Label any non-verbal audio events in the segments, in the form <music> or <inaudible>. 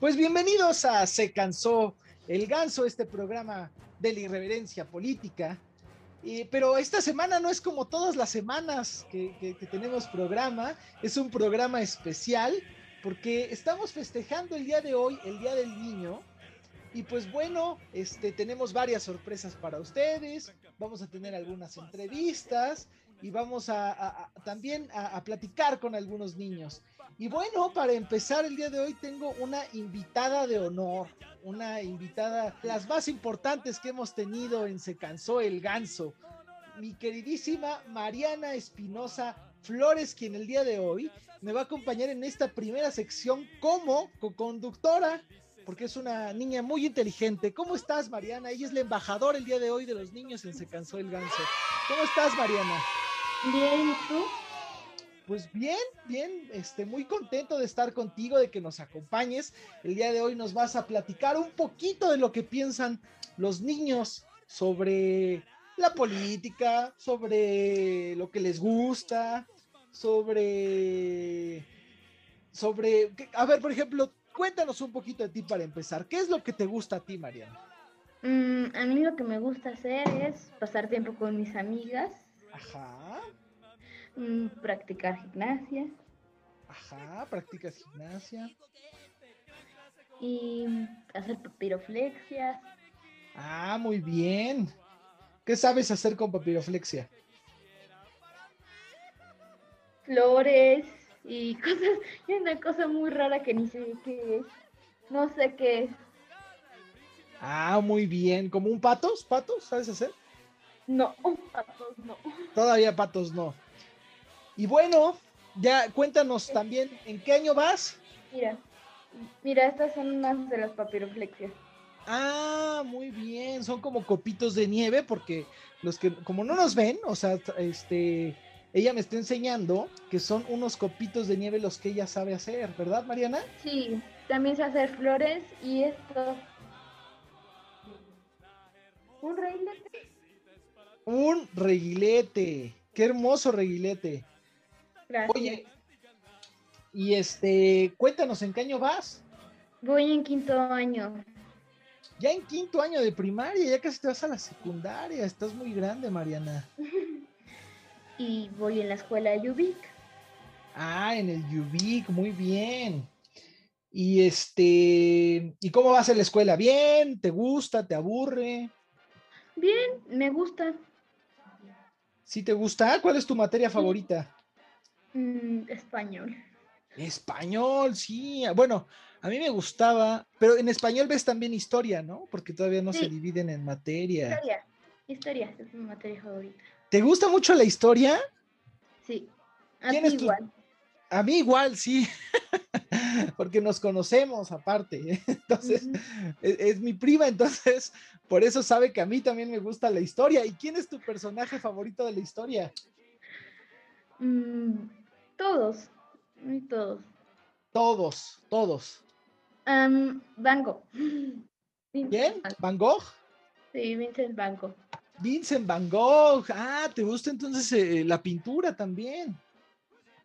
Pues bienvenidos a Se cansó el ganso, este programa de la irreverencia política. pero esta semana no es como todas las semanas que, que tenemos programa, es un programa especial porque estamos festejando el día de hoy, el Día del Niño, y pues bueno, este, tenemos varias sorpresas para ustedes, vamos a tener algunas entrevistas y vamos a, también a, platicar con algunos niños. Y bueno, para empezar el día de hoy tengo una invitada de honor, una invitada, las más importantes que hemos tenido en Se cansó el ganso, mi queridísima Mariana Espinosa Flores, quien el día de hoy me va a acompañar en esta primera sección como co-conductora porque es una niña muy inteligente. ¿Cómo estás, Mariana? Ella es la embajadora el día de hoy de los niños en Se Cansó el Ganso. ¿Cómo estás, Mariana? Bien, ¿y tú? Pues bien, bien, este, muy contento de estar contigo, de que nos acompañes. El día de hoy nos vas a platicar un poquito de lo que piensan los niños sobre la política, sobre lo que les gusta, sobre sobre, a ver, por ejemplo, cuéntanos un poquito de ti para empezar. ¿Qué es lo que te gusta a ti, Mariana? Mm, a mí lo que me gusta hacer es pasar tiempo con mis amigas. Ajá. Mm, practicar gimnasia. Ajá, practicas gimnasia. Y hacer papiroflexias. Ah, muy bien. ¿Qué sabes hacer con papiroflexia? Flores, y <laughs> cosas, y una cosa muy rara que ni sé qué es. No sé qué es. Ah, muy bien. ¿Como un patos? ¿Patos? ¿Sabes hacer? No, patos no. Todavía patos no. Y bueno, ya cuéntanos también, ¿en qué año vas? Mira, mira, estas son unas de las papiroflexias. Ah, muy bien, son como copitos de nieve porque los que como no nos ven, o sea, este ella me está enseñando que son unos copitos de nieve los que ella sabe hacer, ¿verdad, Mariana? Sí, también sé hacer flores y esto. Un reguilete. Un reguilete. Qué hermoso reguilete. Gracias. Oye, y este, cuéntanos, ¿en qué año vas? Voy en quinto año. Ya en quinto año de primaria, ya casi te vas a la secundaria. Estás muy grande, Mariana. <laughs> y voy en la escuela de Yubic. Ah, en el Yubic, muy bien. Y este, ¿y cómo vas en la escuela? ¿Bien? ¿Te gusta? ¿Te aburre? Bien, me gusta. ¿Sí te gusta? ¿Cuál es tu materia favorita? Mm, español. Español, sí. Bueno, a mí me gustaba, pero en español ves también historia, ¿no? Porque todavía no se dividen en materia. Historia, historia es mi materia favorita. ¿Te gusta mucho la historia? Sí. A mí igual. A mí igual, sí. <laughs> Porque nos conocemos aparte. <laughs> Entonces, e-, es, mi prima, entonces, por eso sabe que a mí también me gusta la historia. ¿Y quién es tu personaje favorito de la historia? Mm, todos. Todos. Todos, todos. Um, Van Gogh. ¿Quién? ¿Van Gogh? Sí, Vincent Van Gogh. Vincent Van Gogh. Ah, ¿te gusta entonces eh, la pintura también?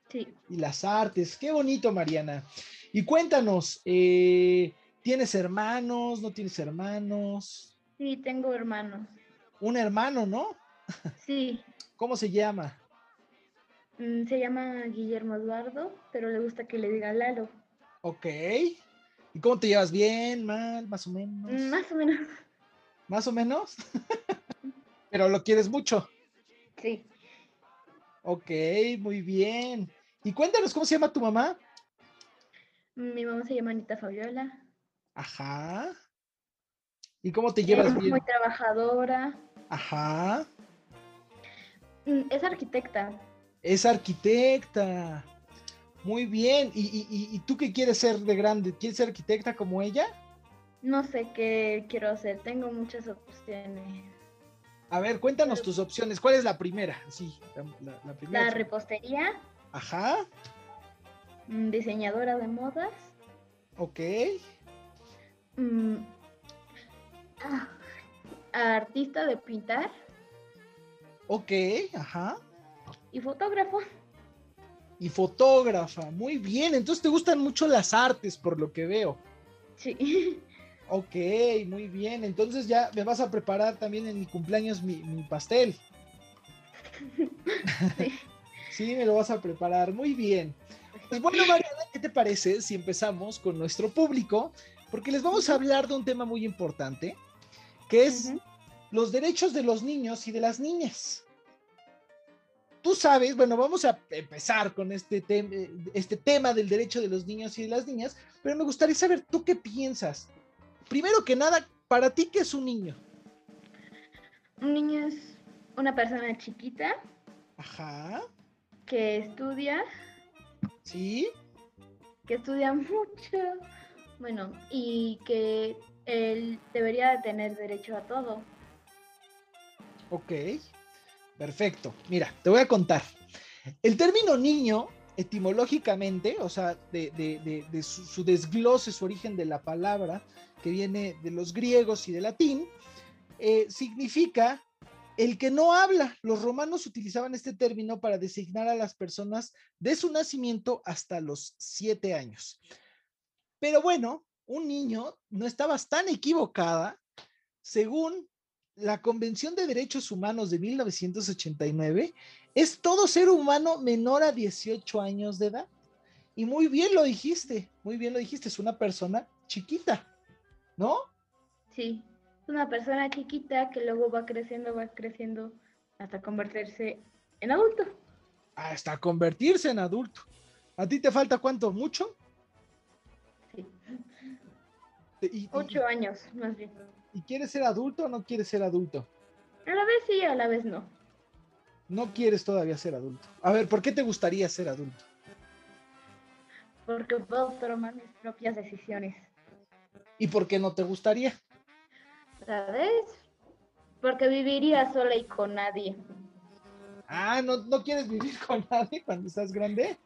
Sí. Y las artes. Qué bonito, Mariana. Y cuéntanos, eh, ¿tienes hermanos? ¿No tienes hermanos? Sí, tengo hermanos. Un hermano, ¿no? Sí. ¿Cómo se llama? Mm, se llama Guillermo Eduardo, pero le gusta que le diga Lalo. Ok. ¿Y cómo te llevas? ¿Bien? ¿Mal? ¿Más o menos? Mm, más o menos. ¿Más o menos? <laughs> Pero lo quieres mucho. Sí. Ok, muy bien. Y cuéntanos, ¿cómo se llama tu mamá? Mi mamá se llama Anita Fabiola. Ajá. ¿Y cómo te llevas es Muy trabajadora. Ajá. Mm, es arquitecta. Es arquitecta. Muy bien. ¿Y, y, tú qué quieres ser de grande? ¿Quieres ser arquitecta como ella? No sé qué quiero hacer. Tengo muchas opciones. A ver, cuéntanos tus opciones. ¿Cuál es la primera? Sí, la, primera. La repostería. Ajá. Mm, diseñadora de modas. Ok. Mm, ah, artista de pintar. Ok, ajá. Y fotógrafo. Y fotógrafa, muy bien. Entonces te gustan mucho las artes, por lo que veo. Sí. <laughs> Ok, muy bien. Entonces ya me vas a preparar también en mi cumpleaños mi, pastel. Sí. <laughs> sí, me lo vas a preparar. Muy bien. Pues bueno, Mariana, ¿qué te parece si empezamos con nuestro público? Porque les vamos a hablar de un tema muy importante, que es los derechos de los niños y de las niñas. Tú sabes, bueno, vamos a empezar con este, este tema del derecho de los niños y de las niñas, pero me gustaría saber tú qué piensas primero que nada, para ti, ¿qué es un niño? Un niño es una persona chiquita. Ajá. Que estudia. Sí. Que estudia <laughs> mucho. Bueno, y que él debería tener derecho a todo. Ok. Perfecto. Mira, te voy a contar. El término niño, etimológicamente, o sea, de, su desglose, su origen de la palabra, que viene de los griegos y del latín, eh, significa el que no habla. Los romanos utilizaban este término para designar a las personas de su nacimiento hasta los siete años. Pero bueno, un niño no estaba tan equivocada según la Convención de Derechos Humanos de 1989, es todo ser humano menor a 18 años de edad. Y muy bien lo dijiste, muy bien lo dijiste, es una persona chiquita. ¿no? Sí, una persona chiquita que luego va creciendo, va creciendo hasta convertirse en adulto. Hasta convertirse en adulto. ¿A ti te falta cuánto? ¿Mucho? Sí. Ocho años, más bien. ¿Y quieres ser adulto o no quieres ser adulto? A la vez sí, a la vez no. No quieres todavía ser adulto. A ver, ¿por qué te gustaría ser adulto? Porque puedo tomar mis propias decisiones. ¿Y por qué no te gustaría? ¿Sabes? Porque viviría sola y con nadie. Ah, ¿no, ¿no quieres vivir con nadie cuando estás grande?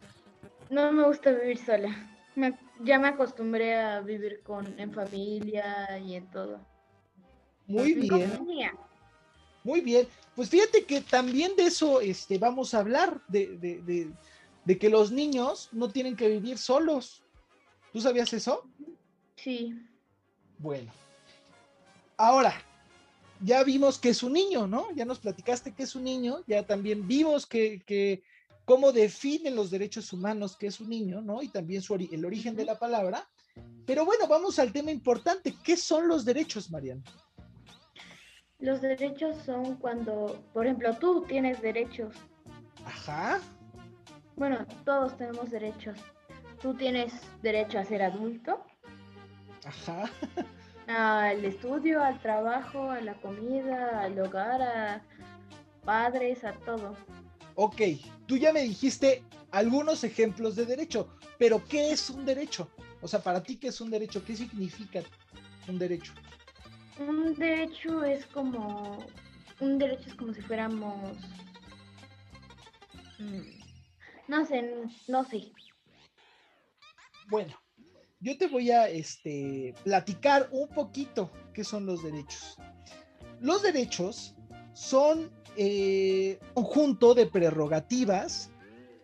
No me gusta vivir sola. ya me acostumbré a vivir con, en familia y en todo. Muy bien. Muy bien. Pues fíjate que también de eso este, vamos a hablar, de, de, de que los niños no tienen que vivir solos. ¿Tú sabías eso? Sí. Bueno, ahora, ya vimos que es un niño, ¿no? Ya nos platicaste que es un niño, ya también vimos que, cómo definen los derechos humanos que es un niño, ¿no? Y también su el origen de la palabra. Pero bueno, vamos al tema importante. ¿Qué son los derechos, Mariana? Los derechos son cuando, por ejemplo, tú tienes derechos. Ajá. Bueno, todos tenemos derechos. Tú tienes derecho a ser adulto. Ajá. Al estudio, al trabajo, a la comida, al hogar, a padres, a todo. Ok, tú ya me dijiste algunos ejemplos de derecho, pero ¿qué es un derecho? O sea, para ti, ¿qué es un derecho? ¿Qué significa un derecho? Un derecho es como. Un derecho es como si fuéramos. Mm, no sé, no sé. Bueno, yo te voy a este, platicar un poquito qué son los derechos. Los derechos son eh, un conjunto de prerrogativas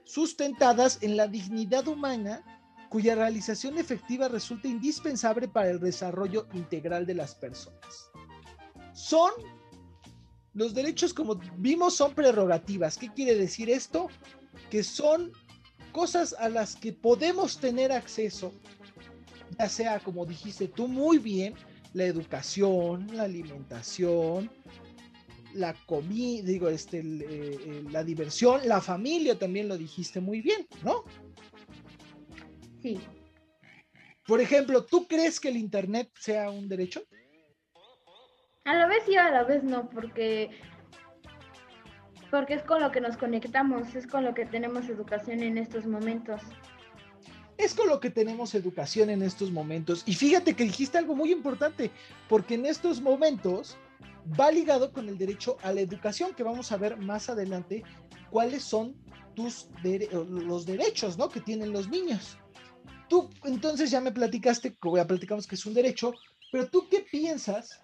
sustentadas en la dignidad humana cuya realización efectiva resulta indispensable para el desarrollo integral de las personas. Son los derechos, como vimos, son prerrogativas. ¿Qué quiere decir esto? Que son cosas a las que podemos tener acceso ya sea, como dijiste tú muy bien, la educación, la alimentación, la comida, digo, este, eh, eh, la diversión, la familia también lo dijiste muy bien, ¿no? Sí. Por ejemplo, ¿tú crees que el Internet sea un derecho? A la vez sí, a la vez no, porque porque es con lo que nos conectamos, es con lo que tenemos educación en estos momentos es con lo que tenemos educación en estos momentos. Y fíjate que dijiste algo muy importante, porque en estos momentos va ligado con el derecho a la educación, que vamos a ver más adelante cuáles son tus los derechos ¿no? que tienen los niños. Tú entonces ya me platicaste, ya platicamos que es un derecho, pero tú qué piensas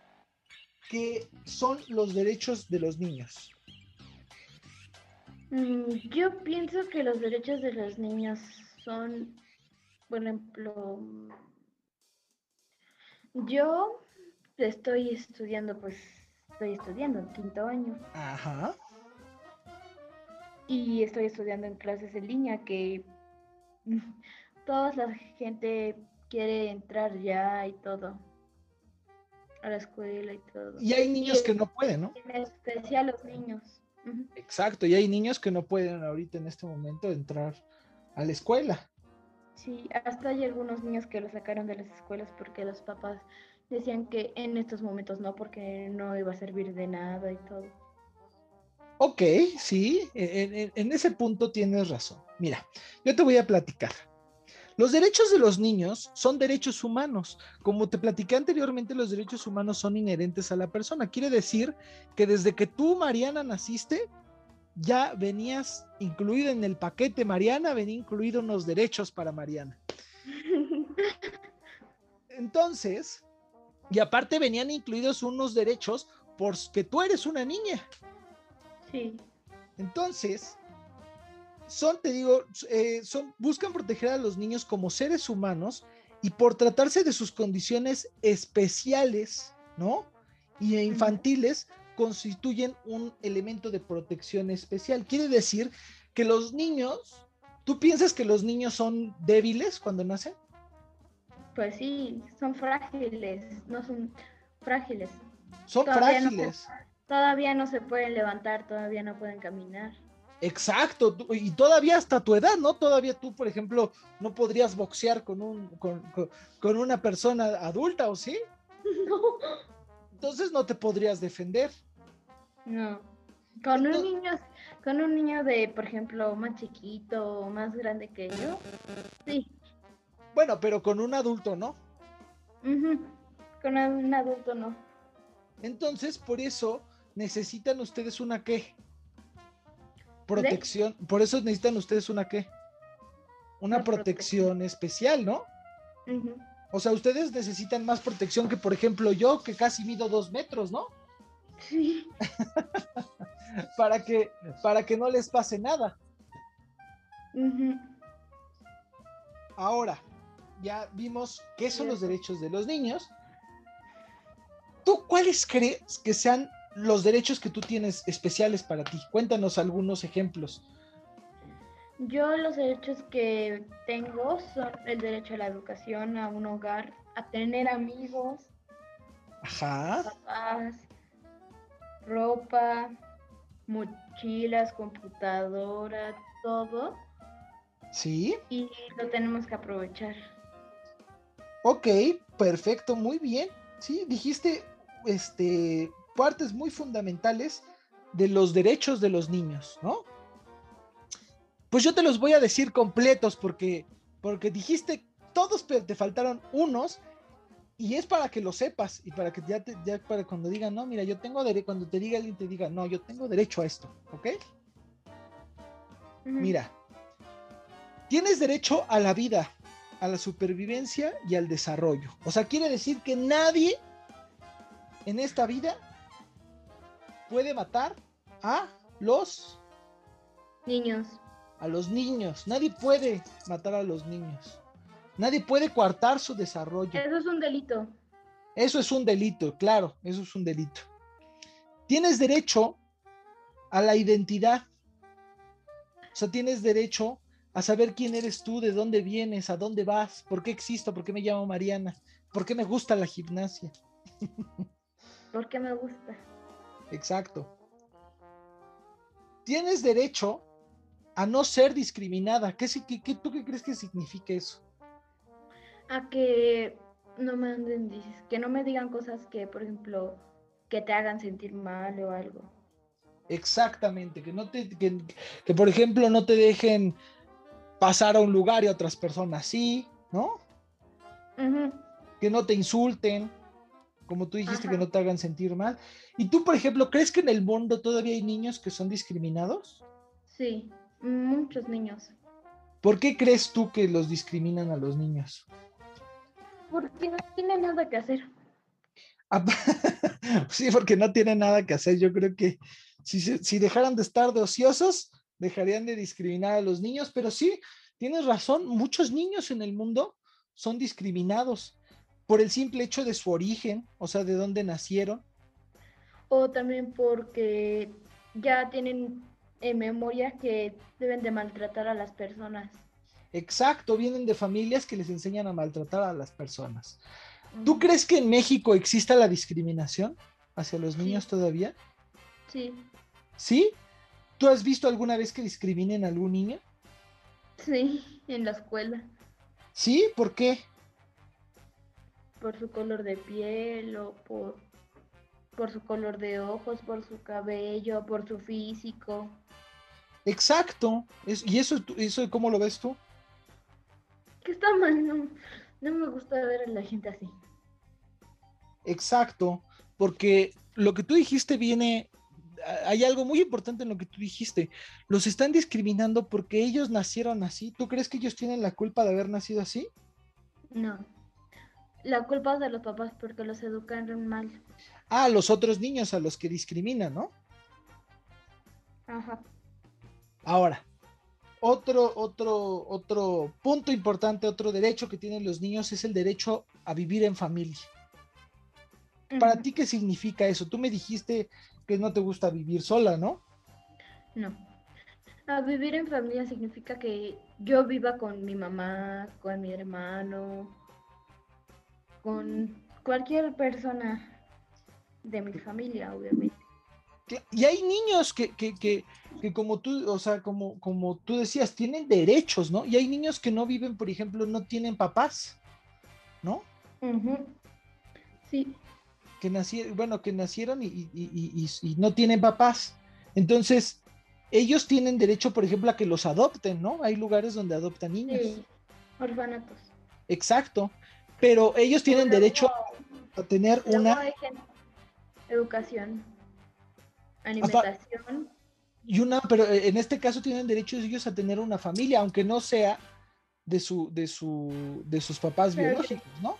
que son los derechos de los niños? Mm, yo pienso que los derechos de los niños son por ejemplo, Yo estoy estudiando, pues estoy estudiando en quinto año. Ajá. Y estoy estudiando en clases en línea que toda la gente quiere entrar ya y todo. A la escuela y todo. Y hay niños que no pueden, ¿no? En especial los niños. Exacto, y hay niños que no pueden ahorita en este momento entrar a la escuela. Sí, hasta hay algunos niños que lo sacaron de las escuelas porque los papás decían que en estos momentos no, porque no iba a servir de nada y todo. Ok, sí, en, en ese punto tienes razón. Mira, yo te voy a platicar. Los derechos de los niños son derechos humanos. Como te platiqué anteriormente, los derechos humanos son inherentes a la persona. Quiere decir que desde que tú, Mariana, naciste, ya venías incluida en el paquete Mariana, venía incluido unos derechos para Mariana. <laughs> Entonces, y aparte venían incluidos unos derechos porque tú eres una niña. Sí. Entonces, son, te digo, eh, son, buscan proteger a los niños como seres humanos y por tratarse de sus condiciones especiales, ¿no? Y infantiles, constituyen un elemento de protección especial. Quiere decir que los niños, ¿tú piensas que los niños son débiles cuando nacen? Pues sí, son frágiles, no son frágiles. Son frágiles. todavía no se pueden levantar, todavía no pueden caminar. Exacto, y todavía hasta tu edad, ¿no? Todavía tú, por ejemplo, no podrías boxear con, un, con, una persona adulta, ¿o sí? <laughs> No. Entonces no te podrías defender. No. Con un niño, con un niño de, por ejemplo, más chiquito, más grande que yo, sí. Bueno, pero con un adulto, ¿no? Con un adulto, no. Entonces, por eso necesitan ustedes una qué? Protección, por eso necesitan ustedes una qué? Una protección, especial, ¿no? O sea, ustedes necesitan más protección que, por ejemplo, yo, que casi mido dos metros, ¿no? Sí. <laughs> para, que, para que no les pase nada. Ahora, ya vimos qué son los derechos de los niños. ¿Tú cuáles crees que sean los derechos que tú tienes especiales para ti. Cuéntanos algunos ejemplos. Yo los derechos que tengo son el derecho a la educación, a un hogar, a tener amigos, Ajá. papás, ropa, mochilas, computadora, todo. Sí. Y lo tenemos que aprovechar. Ok, perfecto, muy bien. Sí, dijiste este partes muy fundamentales de los derechos de los niños, ¿no? Pues yo te los voy a decir completos porque, porque dijiste todos, pero te faltaron unos y es para que lo sepas y para que ya, te, ya para cuando digan, no, mira, yo tengo derecho, cuando te diga alguien te diga, no, yo tengo derecho a esto, ¿ok? Mira, tienes derecho a la vida, a la supervivencia y al desarrollo. O sea, quiere decir que nadie en esta vida puede matar a los niños. A los niños. Nadie puede matar a los niños. Nadie puede coartar su desarrollo. Eso es un delito. Eso es un delito, claro, eso es un delito. Tienes derecho a la identidad. O sea, tienes derecho a saber quién eres tú, de dónde vienes, a dónde vas, por qué existo, por qué me llamo Mariana, por qué me gusta la gimnasia. <laughs> ¿Por qué me gusta? Exacto. Tienes derecho a no ser discriminada. ¿Qué, qué, tú qué crees que significa eso? A que no me que no me digan cosas que, por ejemplo, que te hagan sentir mal o algo. Exactamente, que no te, que, por ejemplo no te dejen pasar a un lugar y a otras personas sí, ¿no? Que no te insulten, como tú dijiste, que no te hagan sentir mal. ¿Y tú, por ejemplo, crees que en el mundo todavía hay niños que son discriminados? Sí, muchos niños. ¿Por qué crees tú que los discriminan a los niños? Porque no tienen nada que hacer. Ah, <laughs> sí, porque no tienen nada que hacer. Yo creo que si, si dejaran de estar de ociosos, dejarían de discriminar a los niños, pero sí, tienes razón, muchos niños en el mundo son discriminados por el simple hecho de su origen, o sea, de dónde nacieron. O también porque ya tienen en memoria que deben de maltratar a las personas. Exacto, vienen de familias que les enseñan a maltratar a las personas. ¿Tú crees que en México exista la discriminación hacia los niños todavía? Sí. ¿Sí? ¿Tú has visto alguna vez que discriminen a algún niño? Sí, en la escuela. ¿Sí? ¿Por qué? Por su color de piel o por, por su color de ojos, por su cabello, por su físico. Exacto. ¿Y eso, eso cómo lo ves tú? Que está mal, no, no me gusta ver a la gente así. Exacto, porque lo que tú dijiste viene, hay algo muy importante en lo que tú dijiste, los están discriminando porque ellos nacieron así. ¿Tú crees que ellos tienen la culpa de haber nacido así? No, la culpa es de los papás porque los educaron mal. Ah, los otros niños a los que discriminan, ¿no? Ajá. Ahora, otro, otro, otro punto importante, otro derecho que tienen los niños es el derecho a vivir en familia. ¿Para ti qué significa eso? Tú me dijiste que no te gusta vivir sola, ¿no? No. A vivir en familia significa que yo viva con mi mamá, con mi hermano, con cualquier persona de mi familia, obviamente. Y hay niños que, que, que, que, como tú, o sea, como, como tú decías, tienen derechos, ¿no? Y hay niños que no viven, por ejemplo, no tienen papás, ¿no? Sí. Que nacieron, bueno, que nacieron y, y, y, no tienen papás. Entonces, ellos tienen derecho, por ejemplo, a que los adopten, ¿no? Hay lugares donde adoptan niños. Sí, orfanatos. Exacto. Pero ellos tienen derecho a tener una... Educación alimentación. y una, pero eh, en este caso tienen derecho ellos a tener una familia, aunque no sea de su, de su, de sus papás biológicos, ¿no?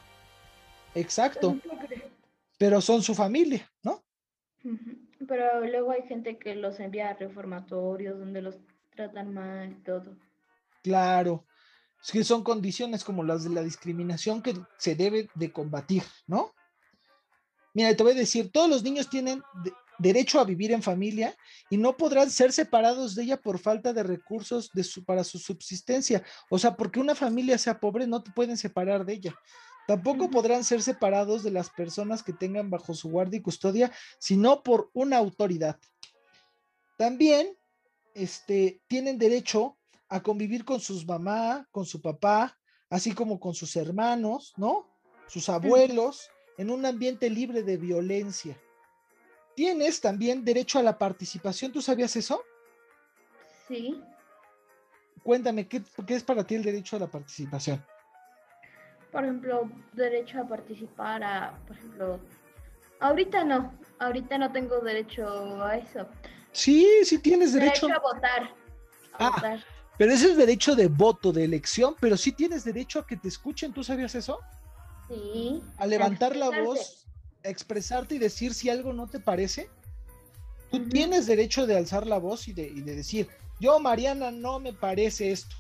Exacto. Pero son su familia, ¿no? Pero luego hay gente que los envía a reformatorios donde los tratan mal y todo. Claro. Es que son condiciones como las de la discriminación que se debe de combatir, ¿no? Mira, te voy a decir, todos los niños tienen derecho a vivir en familia y no podrán ser separados de ella por falta de recursos de su, para su subsistencia. O sea, porque una familia sea pobre, no te pueden separar de ella. Tampoco podrán ser separados de las personas que tengan bajo su guardia y custodia, sino por una autoridad. También este, tienen derecho a convivir con sus mamá, con su papá, así como con sus hermanos, ¿no? Sus abuelos, en un ambiente libre de violencia tienes también derecho a la participación. ¿Tú sabías eso? Sí. Cuéntame, ¿qué, es para ti el derecho a la participación? Por ejemplo, derecho a participar a, por ejemplo, ahorita no, ahorita no tengo derecho a eso. Sí, sí tienes derecho. Derecho a votar. A ah, votar. Pero ese es derecho de voto, de elección, pero sí tienes derecho a que te escuchen, ¿tú sabías eso? Sí. A levantar la voz expresarte y decir si algo no te parece, tú tienes derecho de alzar la voz y de, y de decir, yo Mariana no me parece esto.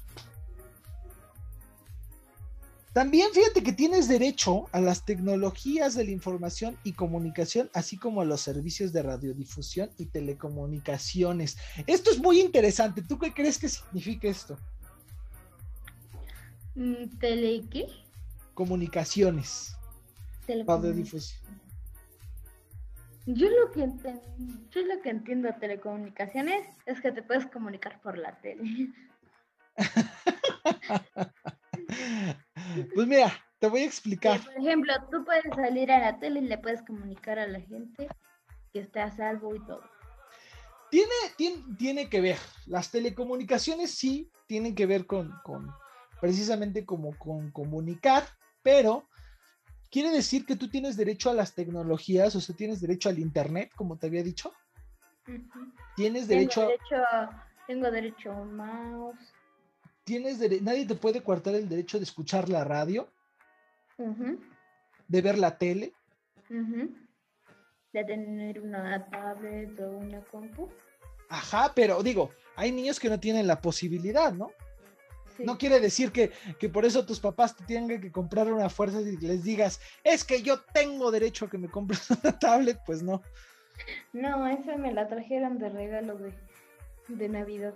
También fíjate que tienes derecho a las tecnologías de la información y comunicación, así como a los servicios de radiodifusión y telecomunicaciones. Esto es muy interesante. ¿Tú qué crees que significa esto? Mm, ¿Tele qué? Comunicaciones. Radiodifusión. Yo lo que entiendo, yo lo que entiendo de telecomunicaciones es que te puedes comunicar por la tele. <laughs> pues mira, te voy a explicar. por ejemplo, tú puedes salir a la tele y le puedes comunicar a la gente que está a salvo y todo. Tiene, tiene, tiene que ver, las telecomunicaciones sí tienen que ver con, con precisamente como con comunicar, pero ¿Quiere decir que tú tienes derecho a las tecnologías, o sea, tienes derecho al Internet, como te había dicho? Tienes derecho, a... Tengo derecho a un mouse. Tienes Nadie te puede coartar el derecho de escuchar la radio, de ver la tele. De tener una tablet o una compu. Ajá, pero digo, hay niños que no tienen la posibilidad, ¿no? No quiere decir que, que, por eso tus papás te tengan que comprar una fuerza y les digas, es que yo tengo derecho a que me compres <laughs> una tablet, pues no. No, esa me la trajeron de regalo de, de Navidad.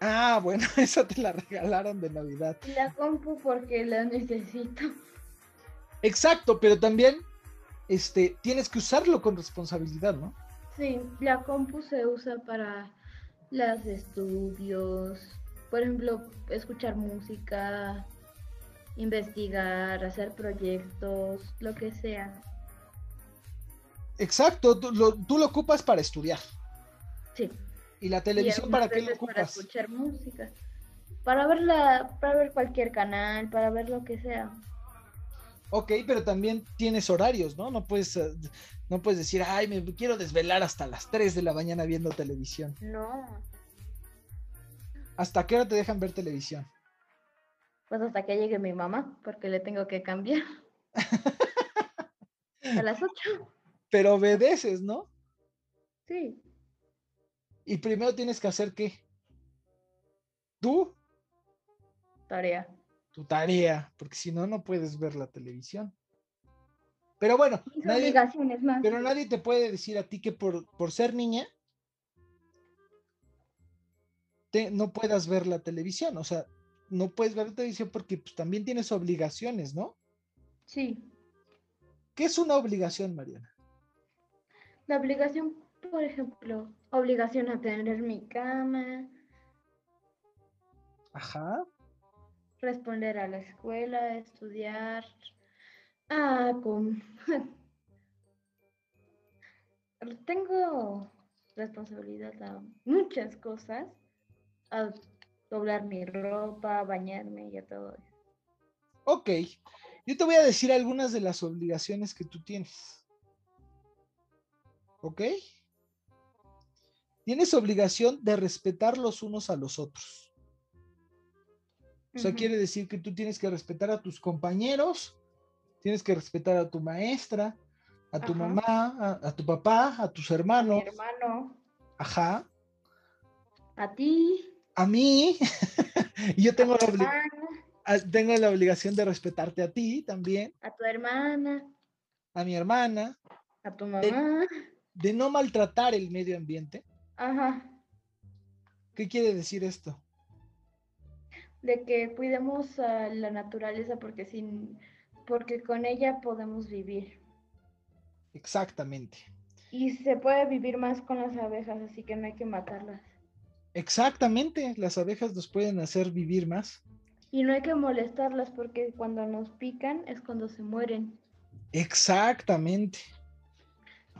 Ah, bueno, <laughs> esa te la regalaron de Navidad. La compu porque la necesito. Exacto, pero también este, tienes que usarlo con responsabilidad, ¿no? Sí, la compu se usa para los estudios, por ejemplo, escuchar música, investigar, hacer proyectos, lo que sea. Exacto, tú lo, tú lo ocupas para estudiar. Sí. ¿Y la televisión para qué lo ocupas? Para escuchar música. Para ver, para ver cualquier canal, para ver lo que sea. Ok, pero también tienes horarios, ¿no? No puedes, eh, no puedes decir, ay, me quiero desvelar hasta las 3 de la mañana viendo televisión. No. ¿Hasta qué hora te dejan ver televisión? Pues hasta que llegue mi mamá, porque le tengo que cambiar. <laughs> A las 8. Pero obedeces, ¿no? Sí. Y primero tienes que hacer qué? ¿Tú? Tarea tu tarea, porque si no, no puedes ver la televisión. Pero bueno, nadie, pero nadie te puede decir a ti que por, por ser niña te, no puedas ver la televisión. O sea, no puedes ver la televisión porque pues, también tienes obligaciones, ¿no? Sí. ¿Qué es una obligación, Mariana? La obligación, por ejemplo, obligación a tener mi cama. Ajá responder a la escuela, estudiar. Ah, con... <laughs> tengo responsabilidad a muchas cosas, a doblar mi ropa, bañarme y a todo eso. Ok, yo te voy a decir algunas de las obligaciones que tú tienes. ¿Ok? Tienes obligación de respetar los unos a los otros. O sea, quiere decir que tú tienes que respetar a tus compañeros, tienes que respetar a tu maestra, a tu mamá, a, tu papá, a tus hermanos. A mi hermano. Ajá. A ti. A mí. y <laughs> yo tengo la, tengo la obligación de respetarte a ti también. A tu hermana. A mi hermana. A tu mamá. de no maltratar el medio ambiente. Ajá. ¿Qué quiere decir esto? de que cuidemos a la naturaleza porque sin porque con ella podemos vivir. Exactamente. Y se puede vivir más con las abejas, así que no hay que matarlas. Exactamente, las abejas nos pueden hacer vivir más. Y no hay que molestarlas porque cuando nos pican es cuando se mueren. Exactamente.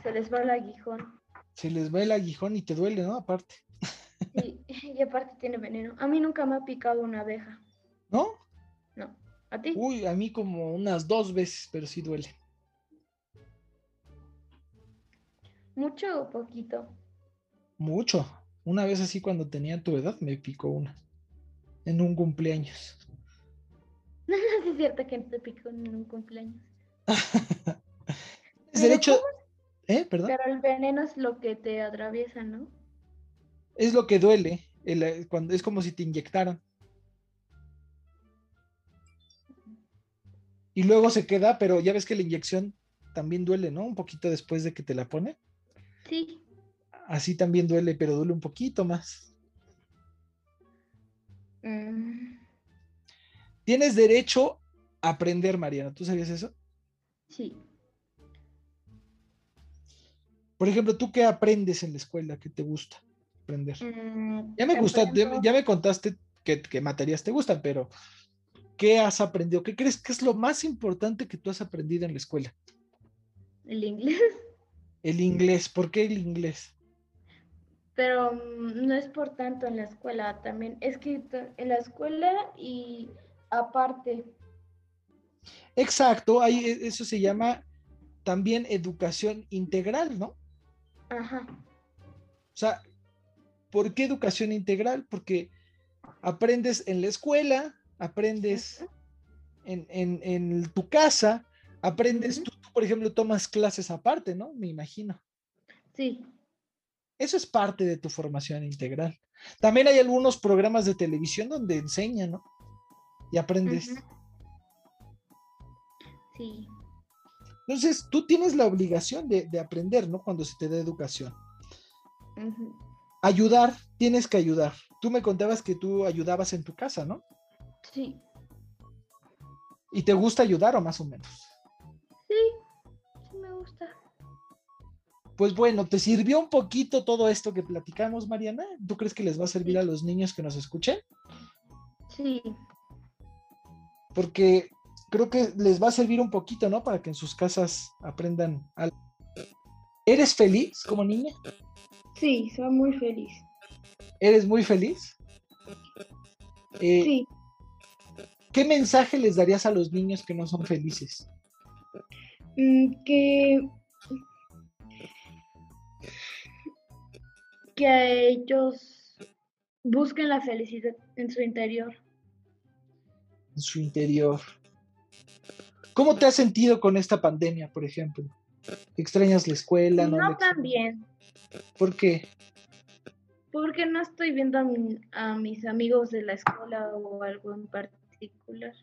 Se les va el aguijón. Se les va el aguijón y te duele, ¿no? Aparte. Sí, <laughs> y aparte tiene veneno. A mí nunca me ha picado una abeja. ¿No? No. ¿A ti? Uy, a mí como unas dos veces, pero sí duele. ¿Mucho o poquito? Mucho. Una vez así cuando tenía tu edad me picó una. En un cumpleaños. <laughs> No, es cierto que no te picó en un cumpleaños. <laughs> es derecho. ¿Eh? Perdón. Pero el veneno es lo que te atraviesa, ¿no? es lo que duele, eh, cuando, es como si te inyectaran. Y luego se queda, pero ya ves que la inyección también duele, ¿no? Un poquito después de que te la pone. Sí. Así también duele, pero duele un poquito más. Mm. Tienes derecho a aprender, Mariana. ¿Tú sabías eso? Sí. Por ejemplo, ¿tú qué aprendes en la escuela que te gusta? aprender? Mm, ya me gusta, ya, me contaste qué, materias te gustan, pero ¿qué has aprendido? ¿Qué crees que es lo más importante que tú has aprendido en la escuela? El inglés. <laughs> El inglés, ¿por qué el inglés? Pero mm, no es por tanto en la escuela, también es que en la escuela y aparte. Exacto, ahí e, eso se llama también educación integral, ¿no? Ajá. O sea, ¿Por qué educación integral? Porque aprendes en la escuela, aprendes en, tu casa, aprendes, tú, por ejemplo, tomas clases aparte, ¿no? Me imagino. Sí. Eso es parte de tu formación integral. También hay algunos programas de televisión donde enseñan, ¿no? y aprendes. Sí. Entonces, tú tienes la obligación de, aprender, ¿no? Cuando se te da educación. Ayudar, tienes que ayudar. Tú me contabas que tú ayudabas en tu casa, ¿no? Sí. ¿Y te gusta ayudar o más o menos? Sí, sí me gusta. Pues bueno, ¿te sirvió un poquito todo esto que platicamos, Mariana? ¿Tú crees que les va a servir a los niños que nos escuchen? Sí. Porque creo que les va a servir un poquito, ¿no? Para que en sus casas aprendan algo. ¿Eres feliz como niña? Sí, soy muy feliz. ¿Eres muy feliz? Eh, sí. ¿Qué mensaje les darías a los niños que no son felices? Mm, que que ellos busquen la felicidad en su interior. En su interior. ¿Cómo te has sentido con esta pandemia, por ejemplo? ¿Extrañas la escuela? No, no tan bien. ¿Por qué? Porque no estoy viendo a, mis amigos de la escuela o algo en particular.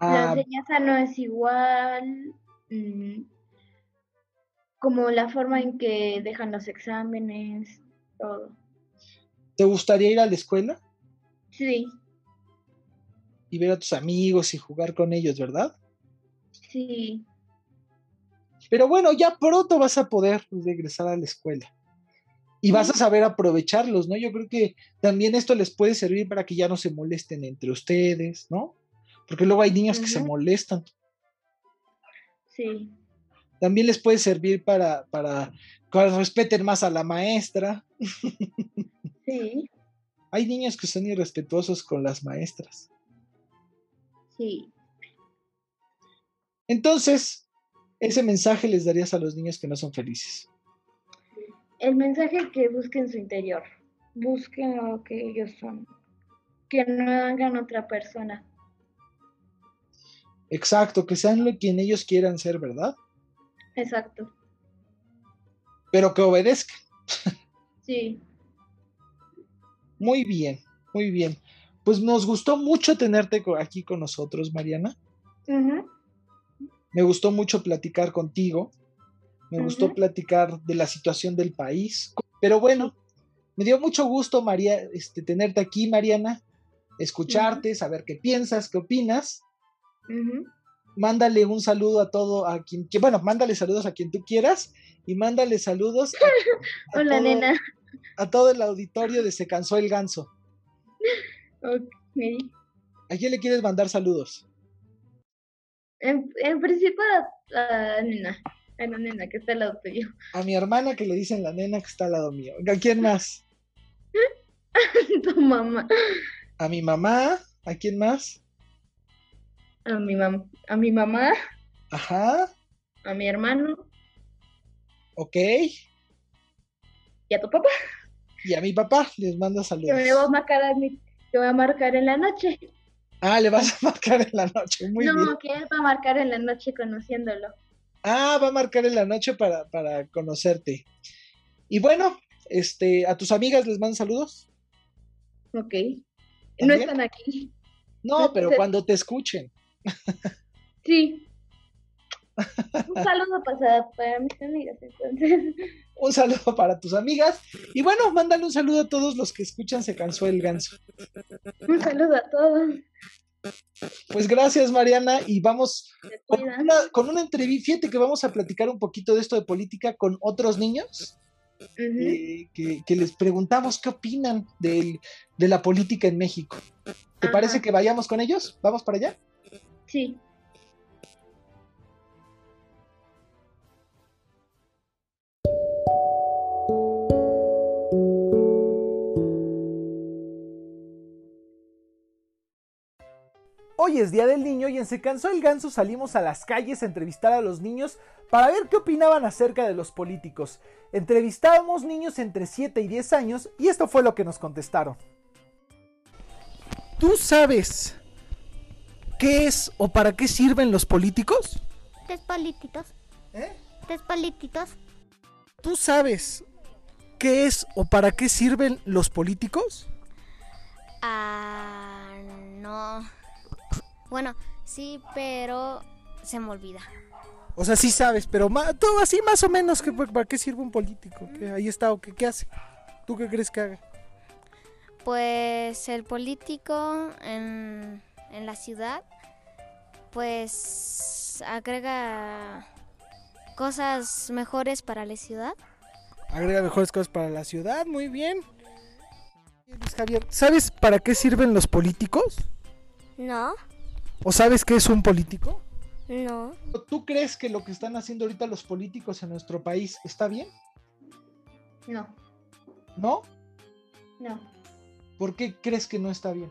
la ah. enseñanza no es igual. Mm, como la forma en que dejan los exámenes, todo. ¿Te gustaría ir a la escuela? Sí. Y ver a tus amigos y jugar con ellos, ¿verdad? Sí. Pero bueno, ya pronto vas a poder regresar a la escuela. Y vas a saber aprovecharlos, ¿no? Yo creo que también esto les puede servir para que ya no se molesten entre ustedes, ¿no? Porque luego hay niños que se molestan. Sí. También les puede servir para, para que respeten más a la maestra. Sí. Hay niños que son irrespetuosos con las maestras. Sí. Entonces, ese mensaje les darías a los niños que no son felices. El mensaje que busquen su interior. Busquen lo que ellos son. Que no hagan otra persona. Exacto, que sean lo quien ellos quieran ser, ¿verdad? Exacto. Pero que obedezca. Sí. Muy bien, muy bien. Pues nos gustó mucho tenerte aquí con nosotros, Mariana. Me gustó mucho platicar contigo. Me gustó platicar de la situación del país. Pero bueno, me dio mucho gusto, María, este, tenerte aquí, Mariana, escucharte, saber qué piensas, qué opinas mándale un saludo a todo, a quien, que, bueno, mándale saludos a quien tú quieras y mándale saludos a, <laughs> Hola, nena. a todo el auditorio de Se Cansó el Ganso. <laughs> Okay. ¿A quién le quieres mandar saludos? En, principio a la nena, a la nena que está al lado tuyo. A mi hermana que le dicen la nena que está al lado mío. ¿A quién más? <laughs> tu mamá. A mi mamá. ¿A quién más? a mi, mam a mi mamá. Ajá. A mi hermano. Ok. Y a tu papá. Y a mi papá les mando saludos. Que me a marcar, a mi, que voy a marcar en la noche. Ah, le vas a <laughs> marcar en la noche, muy bien. No, que él va a marcar en la noche conociéndolo. Ah, va a marcar en la noche para, para conocerte. Y bueno, este, a tus amigas les mando saludos. Ok. No están aquí. No, pero cuando te escuchen. Sí. Un saludo para, mis amigas, entonces. <laughs> Un saludo para tus amigas. Y bueno, mándale un saludo a todos los que escuchan Se Cansó el Ganso. Un saludo a todos. Pues gracias, Mariana. Y vamos con una, entrevista. Fíjate que vamos a platicar un poquito de esto de política con otros niños. Eh, que, les preguntamos qué opinan de la política en México. ¿Te parece que vayamos con ellos? ¿Vamos para allá? Sí. Hoy es Día del Niño y en Se Cansó el Ganso salimos a las calles a entrevistar a los niños para ver qué opinaban acerca de los políticos. Entrevistábamos niños entre 7 y 10 años y esto fue lo que nos contestaron. ¿Tú sabes ¿Qué es o para qué sirven los políticos? Tres políticos. ¿Eh? Tres políticos. ¿Tú sabes qué es o para qué sirven los políticos? Ah, Bueno, sí, pero se me olvida. O sea, sí sabes, pero ma- tú así más o menos, que, ¿para qué sirve un político? ¿Qué, ahí está, o qué, qué hace? ¿Tú qué crees que haga? Pues el político en, en la ciudad, pues agrega cosas mejores para la ciudad. Agrega mejores cosas para la ciudad, muy bien. Luis Javier, ¿sabes para qué sirven los políticos? No, ¿O sabes qué es un político? no. ¿Tú crees que lo que están haciendo ahorita los políticos en nuestro país está bien? No, ¿No? no. ¿Por qué crees que no está bien?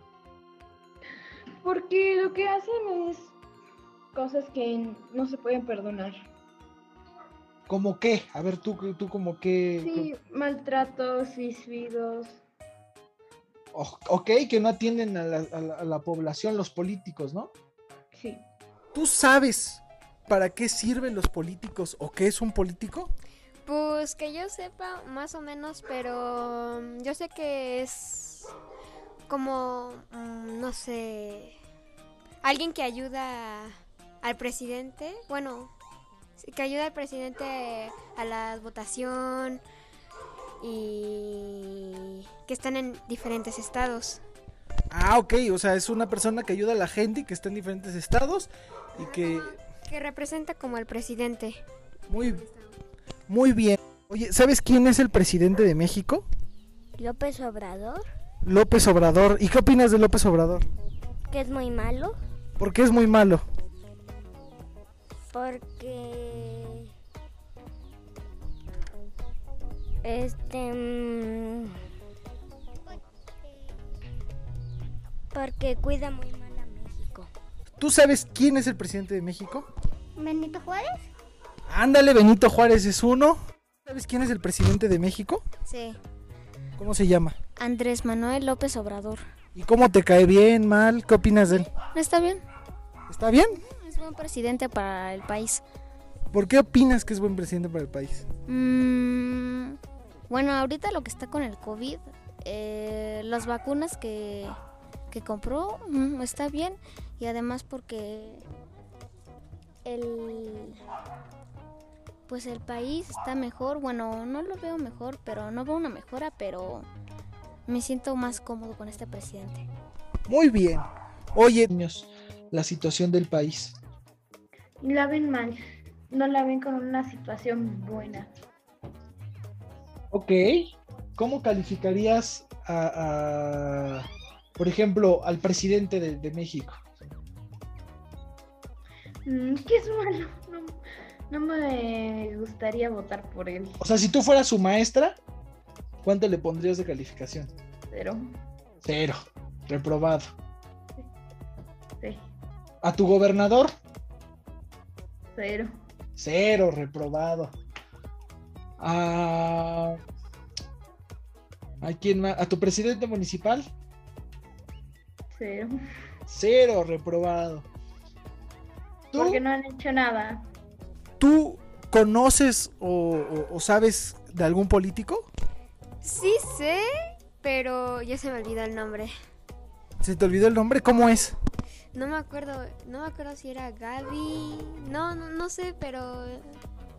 Porque lo que hacen es cosas que no se pueden perdonar. ¿Cómo qué? A ver, tú, tú como qué... Sí, maltratos, suicidios. Ok, que no atienden a la, a la- a la población, los políticos, ¿no? Sí. ¿Tú sabes para qué sirven los políticos o qué es un político? Pues que yo sepa más o menos, pero mm, yo sé que es como, mm, no sé, alguien que ayuda al presidente, bueno, que ayuda al presidente a la votación y que están en diferentes estados. Ah, ok, o sea, es una persona que ayuda a la gente y que está en diferentes estados y que... Que representa como el presidente. Muy, muy bien. Oye, ¿sabes quién es el presidente de México? López Obrador, López Obrador. ¿Y qué opinas de López Obrador? que es muy malo, Porque es muy malo. porque este mm, porque cuida muy mal a México. ¿Tú sabes quién es el presidente de México? Benito Juárez. Ándale, Benito Juárez es uno. ¿Sabes quién es el presidente de México? Sí. ¿Cómo se llama? Andrés Manuel López Obrador. ¿Y cómo te cae bien, mal? ¿Qué opinas de él? Está bien. ¿Está bien? Es buen presidente para el país. ¿Por qué opinas que es buen presidente para el país? Mm, bueno, ahorita lo que está con el COVID, eh, las vacunas que, que compró, está bien. Y además porque el, pues el país está mejor. Bueno, no lo veo mejor, pero no veo una mejora, pero me siento más cómodo con este presidente. Muy bien. Oye, Niños, la situación del país. La ven mal. No la ven con una situación buena. Ok. ¿Cómo calificarías a, a, por ejemplo, al presidente de, de México? Mm, <laughs> ¿Qué es malo? No, no me gustaría votar por él. O sea, si tú fueras su maestra, ¿cuánto le pondrías de calificación? Pero, Cero. Reprobado. sí, ¿A tu gobernador? cero. Cero, reprobado. ¿A, ¿a quién más? ¿A tu presidente municipal? Cero. Cero, reprobado. ¿Tú? Porque no han hecho nada. ¿tú conoces o, o- o sabes de algún político? Sí sé, pero ya se me olvidó el nombre. ¿Se te olvidó el nombre? ¿Cómo es? No me acuerdo, no me acuerdo si era Gaby. No, no, no sé, pero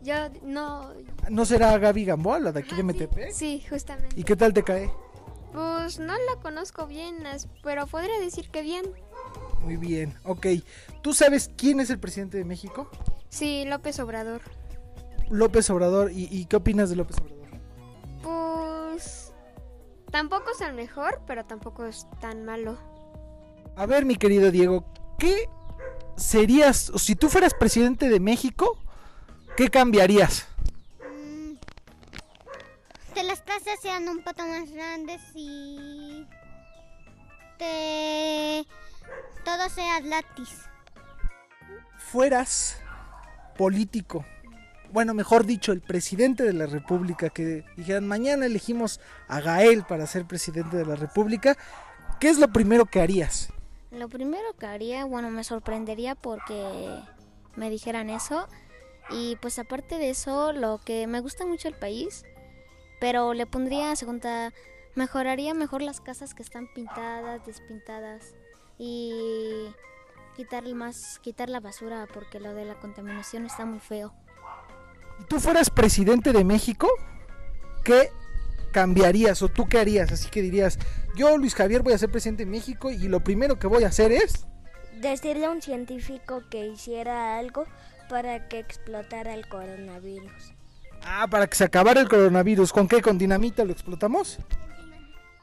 yo no. ¿No será Gaby Gamboa, la de aquí de MTP? Sí, justamente. ¿Y qué tal te cae? Pues no la conozco bien, pero podría decir que bien. Muy bien, ok. ¿Tú sabes quién es el presidente de México? Sí, López Obrador. López Obrador. ¿Y, y qué opinas de López Obrador? Pues tampoco es el mejor, pero tampoco es tan malo. A ver, mi querido Diego, ¿qué serías, si tú fueras presidente de México, qué cambiarías? Mm, que las casas sean un poco más grandes y que todo sea gratis. Fueras político, bueno, mejor dicho, el presidente de la República, que dijeran, mañana elegimos a Gael para ser presidente de la República, ¿qué es lo primero que harías? Lo primero que haría, bueno, me sorprendería porque me dijeran eso. Y pues aparte de eso, lo que me gusta mucho el país, pero le pondría segunda, mejoraría mejor las casas que están pintadas, despintadas. Y quitar más, quitar la basura porque lo de la contaminación está muy feo. Si tú fueras presidente de México, ¿qué cambiarías o tú qué harías? Así que dirías, yo Luis Javier voy a ser presidente de México y lo primero que voy a hacer es... Decirle a un científico que hiciera algo para que explotara el coronavirus. Ah, para que se acabara el coronavirus. ¿Con qué? ¿Con dinamita lo explotamos?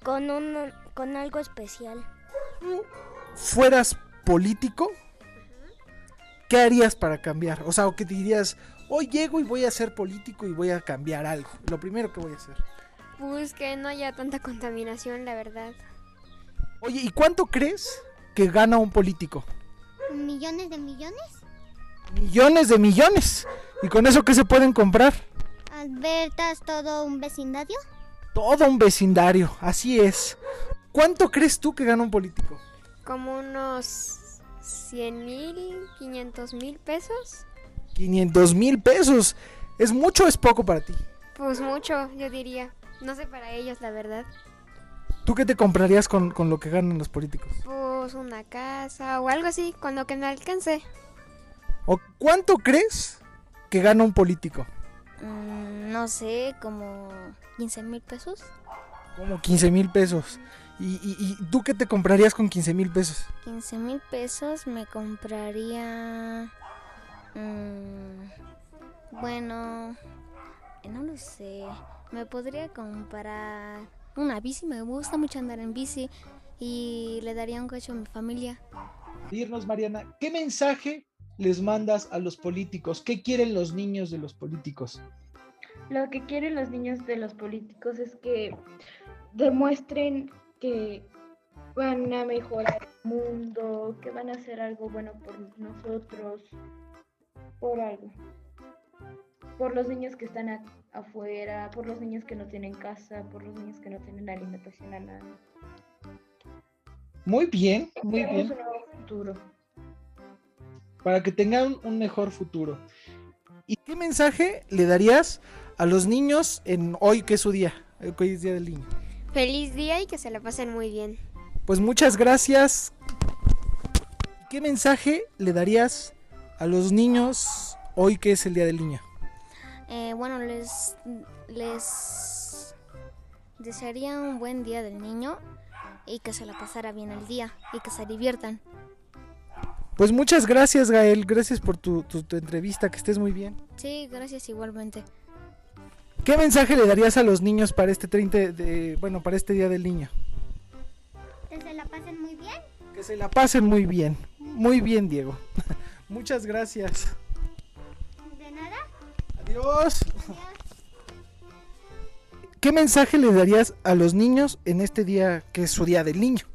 Con, un, con algo especial. ¿Fueras político? ¿Qué harías para cambiar? O sea, o que te dirías, hoy llego y voy a ser político y voy a cambiar algo. Lo primero que voy a hacer. Pues que no haya tanta contaminación, la verdad. Oye, ¿y cuánto crees que gana un político? ¿Millones de millones? Millones de millones. ¿Y con eso qué se pueden comprar? ¿Albertas todo un vecindario? Todo un vecindario, así es. ¿Cuánto crees tú que gana un político? Como unos 100 mil, 500 mil pesos. 500 mil pesos. ¿Es mucho o es poco para ti? Pues mucho, yo diría. No sé para ellos, la verdad. ¿Tú qué te comprarías con, con lo que ganan los políticos? Pues una casa o algo así, con lo que me alcance. ¿O cuánto crees que gana un político? Mm, no sé, como 15 mil pesos. Como 15 mil pesos. ¿Y, y, y tú qué te comprarías con 15 mil pesos? 15 mil pesos me compraría... mm, bueno, no lo sé. Me podría comprar una bici. Me gusta mucho andar en bici. Y le daría un coche a mi familia. Irnos, Mariana, ¿qué mensaje les mandas a los políticos? ¿Qué quieren los niños de los políticos? Lo que quieren los niños de los políticos es que demuestren que van a mejorar el mundo, que van a hacer algo bueno por nosotros, por algo. Por los niños que están a- afuera, por los niños que no tienen casa, por los niños que no tienen alimentación a nada. Muy bien, muy bien. un nuevo futuro. Para que tengan un mejor futuro. ¿Y qué mensaje le darías a los niños en hoy que es su día? que Hoy es Día del Niño. Feliz día y que se la pasen muy bien. Pues muchas gracias. ¿Qué mensaje le darías a los niños hoy que es el Día del Niño? Eh, bueno, les, les desearía un buen día del niño y que se la pasara bien el día y que se diviertan. Pues muchas gracias, Gael. Gracias por tu, tu- tu entrevista. Que estés muy bien. Sí, gracias igualmente. ¿Qué mensaje le darías a los niños para este 30 de, bueno, para este Día del Niño? Que se la pasen muy bien. Que se la pasen muy bien. Muy bien, Diego. <laughs> muchas gracias. De nada. Adiós. ¿Qué mensaje le darías a los niños en este día que es su Día del Niño?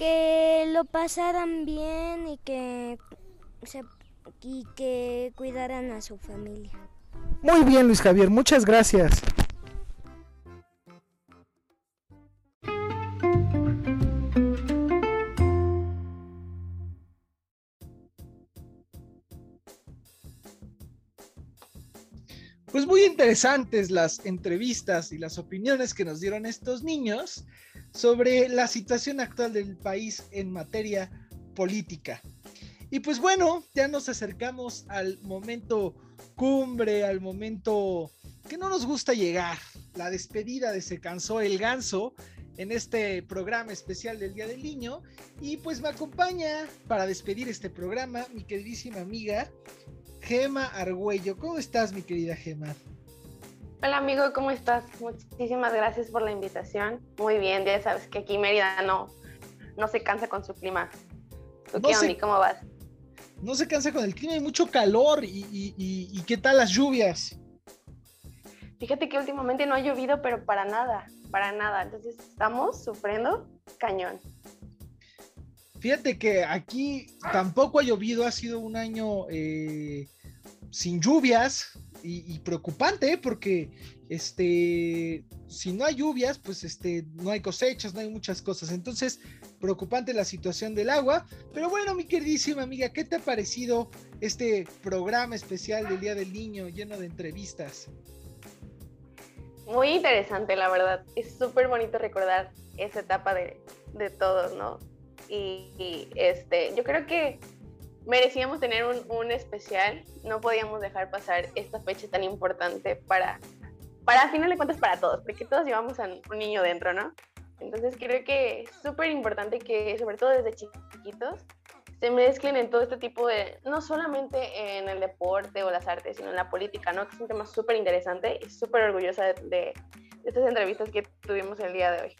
Que lo pasaran bien y que, y que cuidaran a su familia. Muy bien, Luis Javier. Muchas gracias. Pues muy interesantes las entrevistas y las opiniones que nos dieron estos niños sobre la situación actual del país en materia política. Y pues bueno, ya nos acercamos al momento cumbre, al momento que no nos gusta llegar, la despedida de Se cansó el ganso en este programa especial del Día del Niño. Y pues me acompaña para despedir este programa mi queridísima amiga Gema Argüello. ¿Cómo estás, mi querida Gema? Hola amigo, ¿cómo estás? Muchísimas gracias por la invitación. Muy bien, ya sabes que aquí Mérida no, no se cansa con su clima. ¿Tú No qué se-? ¿Cómo vas? No se cansa con el clima, hay mucho calor. ¿Y, y- y- y qué tal las lluvias? Fíjate que últimamente no ha llovido, pero para nada, para nada. Entonces estamos sufriendo cañón. Fíjate que aquí tampoco ha llovido, ha sido un año eh, sin lluvias y, y preocupante, ¿eh? porque este, si no hay lluvias, pues este, no hay cosechas, no hay muchas cosas. Entonces, preocupante la situación del agua. Pero bueno, mi queridísima amiga, ¿qué te ha parecido este programa especial del Día del Niño lleno de entrevistas? Muy interesante, la verdad. Es súper bonito recordar esa etapa de, de todos, ¿no? y, este, yo creo que merecíamos tener un, un, especial, no podíamos dejar pasar esta fecha tan importante para, para, a final de cuentas, para todos, porque todos llevamos a un niño dentro, ¿no? Entonces creo que es súper importante que, sobre todo desde chiquitos, se mezclen en todo este tipo de, no solamente en el deporte o las artes, sino en la política, ¿no? Que es un tema súper interesante y súper orgullosa de, de, estas entrevistas que tuvimos el día de hoy.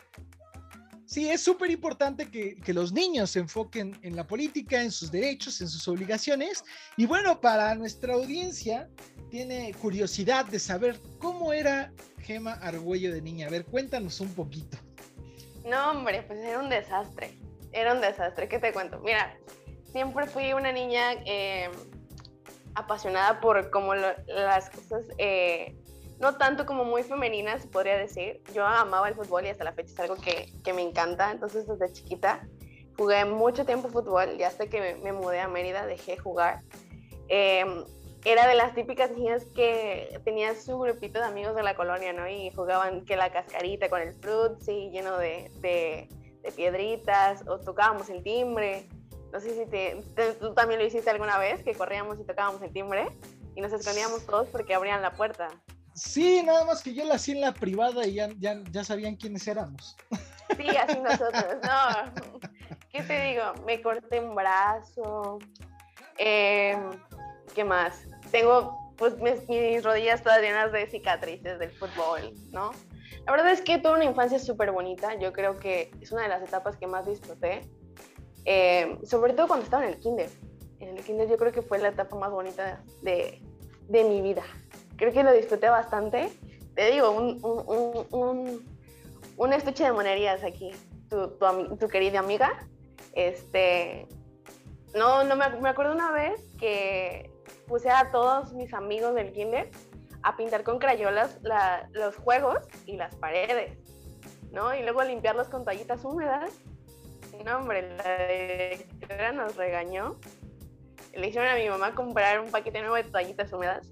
Sí, es súper importante que, que, los niños se enfoquen en la política, en sus derechos, en sus obligaciones. Y bueno, para nuestra audiencia, tiene curiosidad de saber cómo era Gema Argüello de niña. A ver, cuéntanos un poquito. No, hombre, pues era un desastre. Era un desastre. ¿Qué te cuento? Mira, siempre fui una niña eh, apasionada por como las cosas, eh, no tanto como muy femeninas, podría decir. Yo amaba el fútbol y hasta la fecha es algo que, que me encanta. Entonces, desde chiquita jugué mucho tiempo fútbol y hasta que me, mudé a Mérida dejé jugar. Eh, era de las típicas niñas que tenía su grupito de amigos de la colonia, ¿no? Y jugaban que la cascarita con el frutzi lleno de, de, piedritas, o tocábamos el timbre. No sé si tú también lo hiciste alguna vez, que corríamos y tocábamos el timbre y nos escondíamos todos porque abrían la puerta. Sí, nada más que yo la hacía en la privada y ya, ya, ya sabían quiénes éramos. Sí, así nosotros. No, ¿qué te digo? Me corté un brazo. Eh, ¿Qué más? Tengo pues mis, rodillas todas llenas de cicatrices del fútbol, ¿no? La verdad es que tuve una infancia súper bonita. Yo creo que es una de las etapas que más disfruté. Eh, sobre todo cuando estaba en el kinder. En el kinder yo creo que fue la etapa más bonita de, de mi vida. Creo que lo disfruté bastante. Te digo, un, un, un, un estuche de monerías aquí, tu, tu, tu, querida amiga. Este, no, no me, me acuerdo una vez que puse a todos mis amigos del kinder a pintar con crayolas la, los juegos y las paredes, ¿no? Y luego limpiarlos con toallitas húmedas no, hombre, la directora nos regañó. Le hicieron a mi mamá comprar un paquete nuevo de toallitas húmedas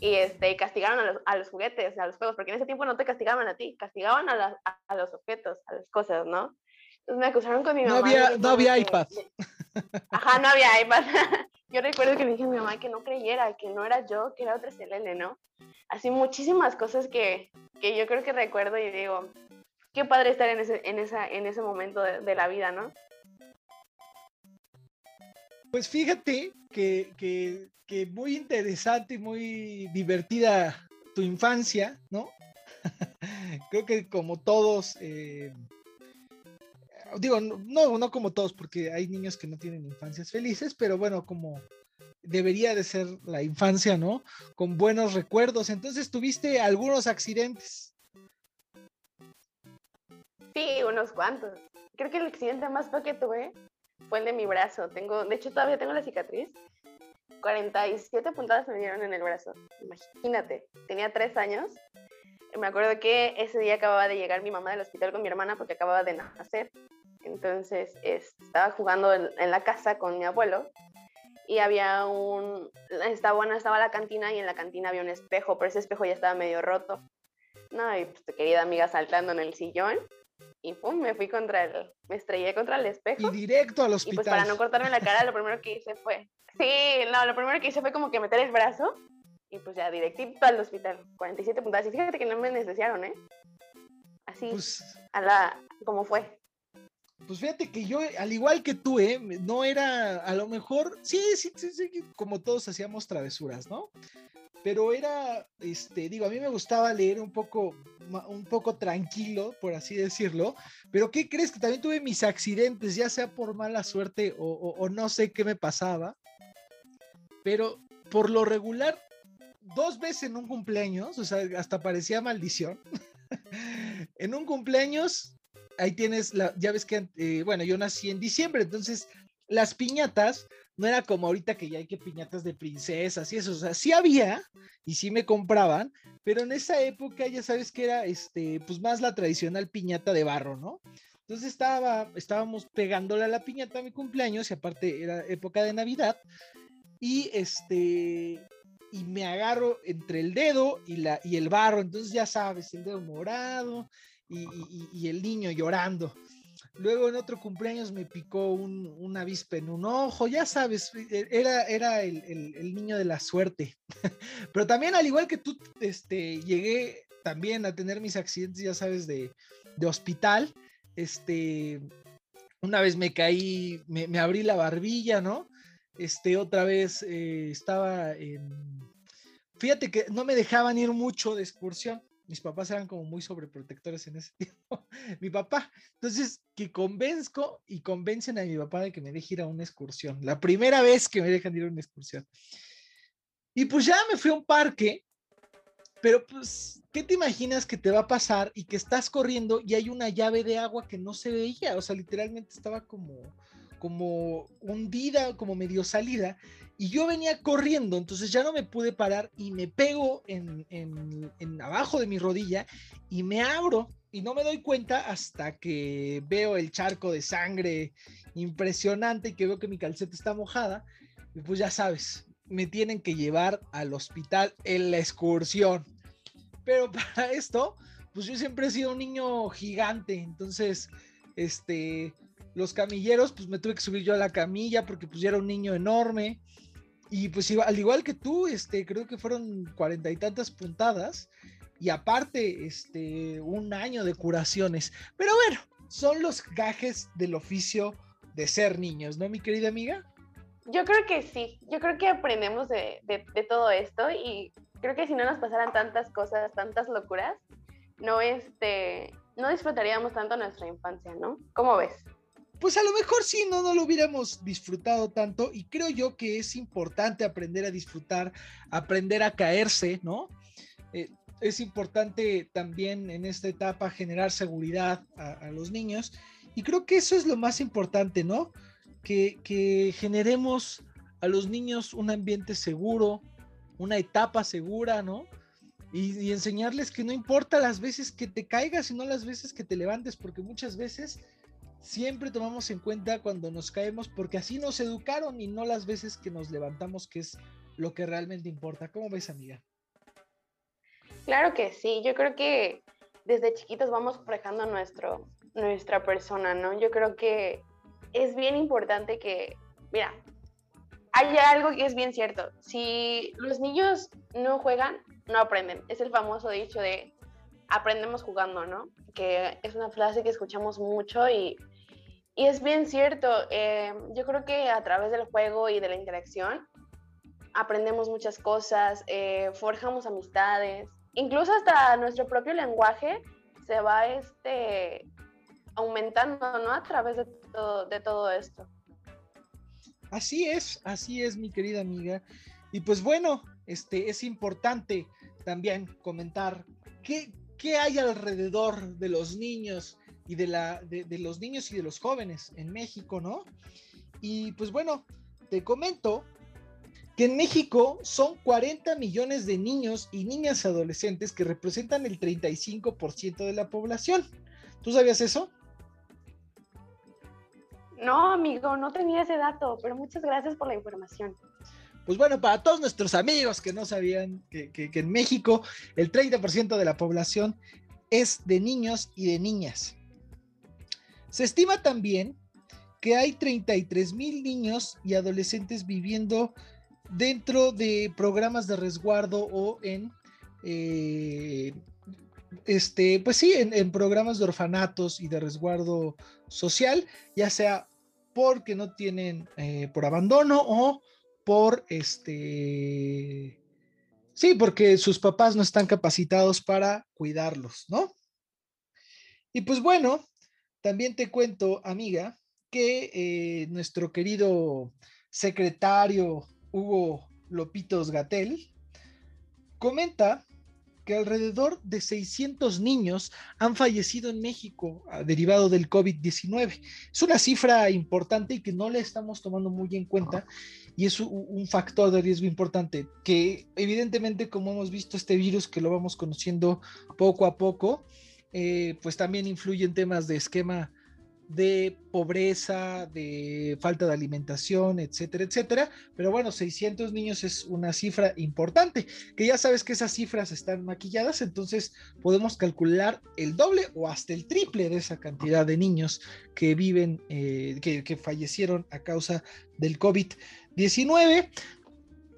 y este, castigaron a los, a los, juguetes, a los juegos, porque en ese tiempo no te castigaban a ti, castigaban a, la, a los objetos, a las cosas, ¿no? Entonces me acusaron con mi no mamá. Había, no había que, iPad. Ajá, no había iPad. <laughs> yo recuerdo que le dije a mi mamá que no creyera, que no era yo, que era otra CLL, ¿no? Así muchísimas cosas que, que yo creo que recuerdo y digo, qué padre estar en ese, en esa, en ese momento de, de la vida, ¿no? Pues fíjate que, que, muy interesante y muy divertida tu infancia, ¿no? <laughs> Creo que como todos, eh, digo, no, no como todos, porque hay niños que no tienen infancias felices, pero bueno, como debería de ser la infancia, ¿no? Con buenos recuerdos. Entonces, ¿tuviste algunos accidentes? Sí, unos cuantos. Creo que el accidente más feo que tuve fue el de mi brazo. Tengo, de hecho, todavía tengo la cicatriz. 47 puntadas me dieron en el brazo. Imagínate, tenía tres años. Me acuerdo que ese día acababa de llegar mi mamá del hospital con mi hermana porque acababa de nacer. Entonces estaba jugando en, en la casa con mi abuelo y había un, estaba, bueno, estaba la cantina y en la cantina había un espejo, pero ese espejo ya estaba medio roto. No, y pues tu querida amiga saltando en el sillón y pum, me fui contra el, me estrellé contra el espejo. Y directo al hospital. Y pues para no cortarme la cara, lo primero que hice fue, sí, no, lo primero que hice fue como que meter el brazo y pues ya directito al hospital, 47 puntadas. Y fíjate que no me anestesiaron, ¿eh? Así, pues, a la, como fue. Pues fíjate que yo, al igual que tú, ¿eh? No era, a lo mejor, sí, sí, sí, sí como todos hacíamos travesuras, ¿no? Pero era, este, digo, a mí me gustaba leer un poco, un poco tranquilo, por así decirlo, pero ¿qué crees? Que también tuve mis accidentes, ya sea por mala suerte o, o, no sé qué me pasaba, pero por lo regular, dos veces en un cumpleaños, o sea, hasta parecía maldición, <laughs> en un cumpleaños, ahí tienes, la, ya ves que, eh, bueno, yo nací en diciembre, entonces las piñatas no era como ahorita que ya hay que piñatas de princesas y eso, o sea, sí había y sí me compraban, pero en esa época ya sabes que era, este, pues más la tradicional piñata de barro, ¿no? Entonces estaba, estábamos pegándole a la piñata a mi cumpleaños y aparte era época de Navidad y este, y me agarro entre el dedo y, la, y el barro, entonces ya sabes, el dedo morado y, el niño llorando. Luego en otro cumpleaños me picó un, una avispa en un ojo, ya sabes, e, era, era el, el- niño de la suerte. <laughs> Pero también, al igual que tú, este, llegué también a tener mis accidentes, ya sabes, de, de hospital. Este, una vez me caí, me, me abrí la barbilla, ¿no? Este, otra vez eh, estaba en... Fíjate que no me dejaban ir mucho de excursión. Mis papás eran como muy sobreprotectores en ese <laughs> tiempo. Mi papá. Entonces, que convenzco y convencen a mi papá de que me deje ir a una excursión. La primera vez que me dejan ir a una excursión. Y pues ya me fui a un parque, pero pues, ¿qué te imaginas que te va a pasar y que estás corriendo y hay una llave de agua que no se veía? O sea, literalmente estaba como, como hundida, como medio salida. Y yo venía corriendo, entonces ya no me pude parar y me pego en, en, en abajo de mi rodilla y me abro y no me doy cuenta hasta que veo el charco de sangre impresionante y que veo que mi calceta está mojada. Y pues ya sabes, me tienen que llevar al hospital en la excursión. Pero <laughs> para esto, pues yo siempre he sido un niño gigante, entonces, este, los camilleros, pues me tuve que subir yo a la camilla porque pues era un niño enorme. Y pues al igual que tú, este, creo que fueron cuarenta y tantas puntadas. Y aparte, este, un año de curaciones. Pero bueno, son los gajes del oficio de ser niños, ¿no, mi querida amiga? Yo creo que sí, yo creo que aprendemos de, de- de todo esto y creo que si no nos pasaran tantas cosas, tantas locuras, no, este, no disfrutaríamos tanto nuestra infancia, ¿no? ¿Cómo ves? Pues a lo mejor sí, no, no lo hubiéramos disfrutado tanto y creo yo que es importante aprender a disfrutar, aprender a caerse, ¿no? Eh, es importante también en esta etapa generar seguridad a, los niños y creo que eso es lo más importante, ¿no? Que, que generemos a los niños un ambiente seguro, una etapa segura, ¿no? Y, y enseñarles que no importa las veces que te caigas, sino las veces que te levantes, porque muchas veces siempre tomamos en cuenta cuando nos caemos, porque así nos educaron y no las veces que nos levantamos, que es lo que realmente importa. ¿Cómo ves, amiga? Claro que sí, yo creo que desde chiquitos vamos forjando nuestro, nuestra persona, ¿no? Yo creo que es bien importante que, mira, hay algo que es bien cierto, si los niños no juegan, no aprenden. Es el famoso dicho de aprendemos jugando, ¿no? Que es una frase que escuchamos mucho y, y es bien cierto. eh, yo creo que a través del juego y de la interacción aprendemos muchas cosas, eh, forjamos amistades, incluso hasta nuestro propio lenguaje se va este, aumentando, ¿no? A través de todo, de todo esto. Así es, así es, mi querida amiga. Y pues bueno, este es importante también comentar qué, qué hay alrededor de los niños y de, la, de, de los niños y de los jóvenes en México, ¿no? Y pues bueno, te comento que en México son 40 millones de niños y niñas adolescentes que representan el 35% de la población. ¿Tú sabías eso? No, amigo, no tenía ese dato, pero muchas gracias por la información. Pues bueno, para todos nuestros amigos que no sabían que, que- que en México el 30% de la población es de niños y de niñas. Se estima también que hay 33 mil niños y adolescentes viviendo dentro de programas de resguardo o en, eh, este, pues sí, en, programas de orfanatos y de resguardo social, ya sea porque no tienen, eh, por abandono o por este, sí, porque sus papás no están capacitados para cuidarlos, ¿no? Y pues bueno, también te cuento, amiga, que eh, nuestro querido secretario Hugo Lopitos Gatel comenta que alrededor de 600 niños han fallecido en México ah, derivado del COVID-19. Es una cifra importante y que no le estamos tomando muy en cuenta y es un factor de riesgo importante que evidentemente como hemos visto este virus que lo vamos conociendo poco a poco, eh, pues también influye en temas de esquema de pobreza, de falta de alimentación, etcétera, etcétera. Pero bueno, 600 niños es una cifra importante, que ya sabes que esas cifras están maquilladas, entonces podemos calcular el doble o hasta el triple de esa cantidad de niños que viven, eh, que, que fallecieron a causa del COVID-19.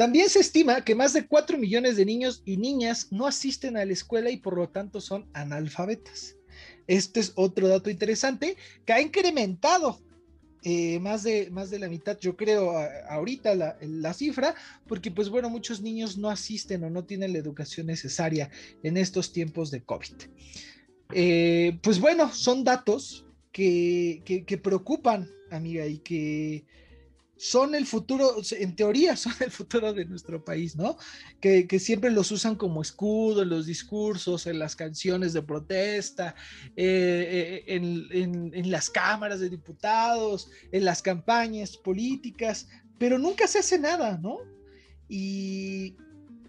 También se estima que más de 4 millones de niños y niñas no asisten a la escuela y por lo tanto son analfabetas. Este es otro dato interesante que ha incrementado eh, más, de, más de la mitad, yo creo, ahorita la, cifra, porque pues bueno, muchos niños no asisten o no tienen la educación necesaria en estos tiempos de COVID. Eh, pues bueno, son datos que, que preocupan, amiga, y que son el futuro, en teoría <laughs> son el futuro de nuestro país, ¿no? Que, siempre los usan como escudo en los discursos, en las canciones de protesta, eh, eh, en, las cámaras de diputados, en las campañas políticas, pero nunca se hace nada, ¿no? Y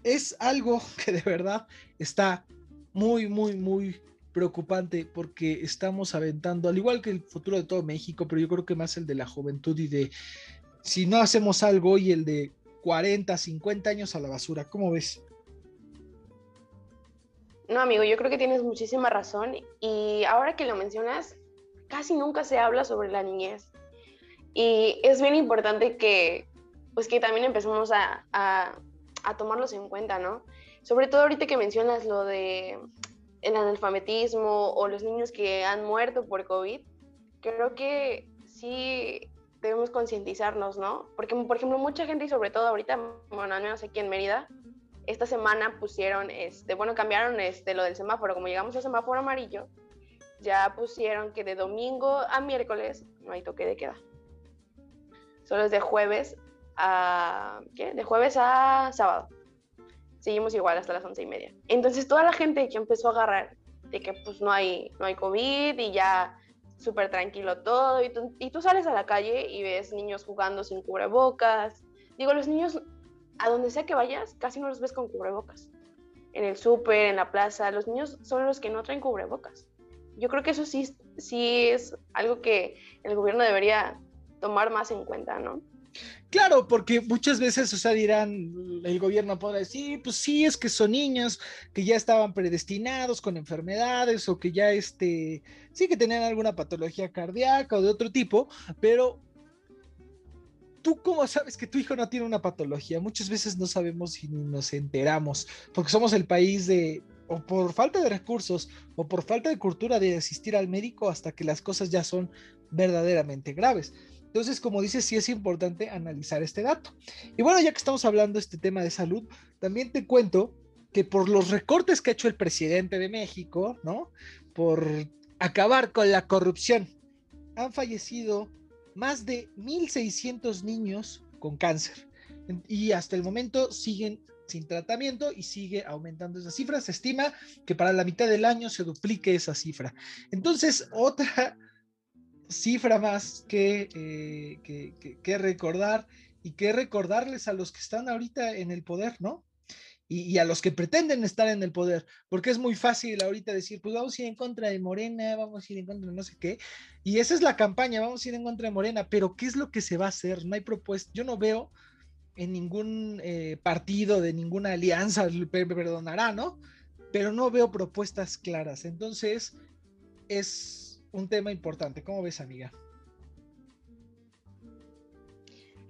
es algo <laughs> que de verdad está muy, muy, muy preocupante porque estamos aventando, al igual que el futuro de todo México, pero yo creo que más el de la juventud y de si no hacemos algo y el de 40, 50 años a la basura. ¿Cómo ves? No, amigo, yo creo que tienes muchísima razón y ahora que lo mencionas, casi nunca se habla sobre la niñez. Y es bien importante que, pues que también empecemos a, a, a tomarlos en cuenta, ¿no? Sobre todo ahorita que mencionas lo de el analfabetismo o los niños que han muerto por COVID, creo que sí debemos concientizarnos, ¿no? Porque, por ejemplo, mucha gente, y sobre todo ahorita, bueno, al menos aquí en Mérida, esta semana pusieron, este, bueno, cambiaron este, lo del semáforo, como llegamos al semáforo amarillo, ya pusieron que de domingo a miércoles no hay toque de queda. Solo es de jueves a, ¿qué? De jueves a sábado. Seguimos igual hasta las once y media. Entonces toda la gente que empezó a agarrar de que pues no hay, no hay COVID y ya súper tranquilo todo, y tú, y tú sales a la calle y ves niños jugando sin cubrebocas. Digo, los niños, a donde sea que vayas, casi no los ves con cubrebocas. En el súper, en la plaza, los niños son los que no traen cubrebocas. Yo creo que eso sí, sí es algo que el gobierno debería tomar más en cuenta, ¿no? Claro, porque muchas veces, o sea, dirán, el gobierno podrá decir, pues sí, es que son niños que ya estaban predestinados con enfermedades o que ya, este, sí que tenían alguna patología cardíaca o de otro tipo, pero ¿tú cómo sabes que tu hijo no tiene una patología? Muchas veces no sabemos si nos enteramos, porque somos el país de, o por falta de recursos, o por falta de cultura de asistir al médico hasta que las cosas ya son verdaderamente graves. Entonces, como dices, sí es importante analizar este dato. Y bueno, ya que estamos hablando de este tema de salud, también te cuento que por los recortes que ha hecho el presidente de México, ¿no? Por acabar con la corrupción, han fallecido más de 1.600 niños con cáncer. Y hasta el momento siguen sin tratamiento y sigue aumentando esa cifra. Se estima que para la mitad del año se duplique esa cifra. Entonces, otra cifra más que, eh, que, recordar y que recordarles a los que están ahorita en el poder, ¿no? Y, a los que pretenden estar en el poder, porque es muy fácil ahorita decir, pues vamos a ir en contra de Morena, vamos a ir en contra de no sé qué, y esa es la campaña, vamos a ir en contra de Morena, pero ¿qué es lo que se va a hacer? No hay propuesta, yo no veo en ningún eh, partido, de ninguna alianza, perdonará, ¿no? Pero no veo propuestas claras, entonces es un tema importante. ¿Cómo ves, amiga?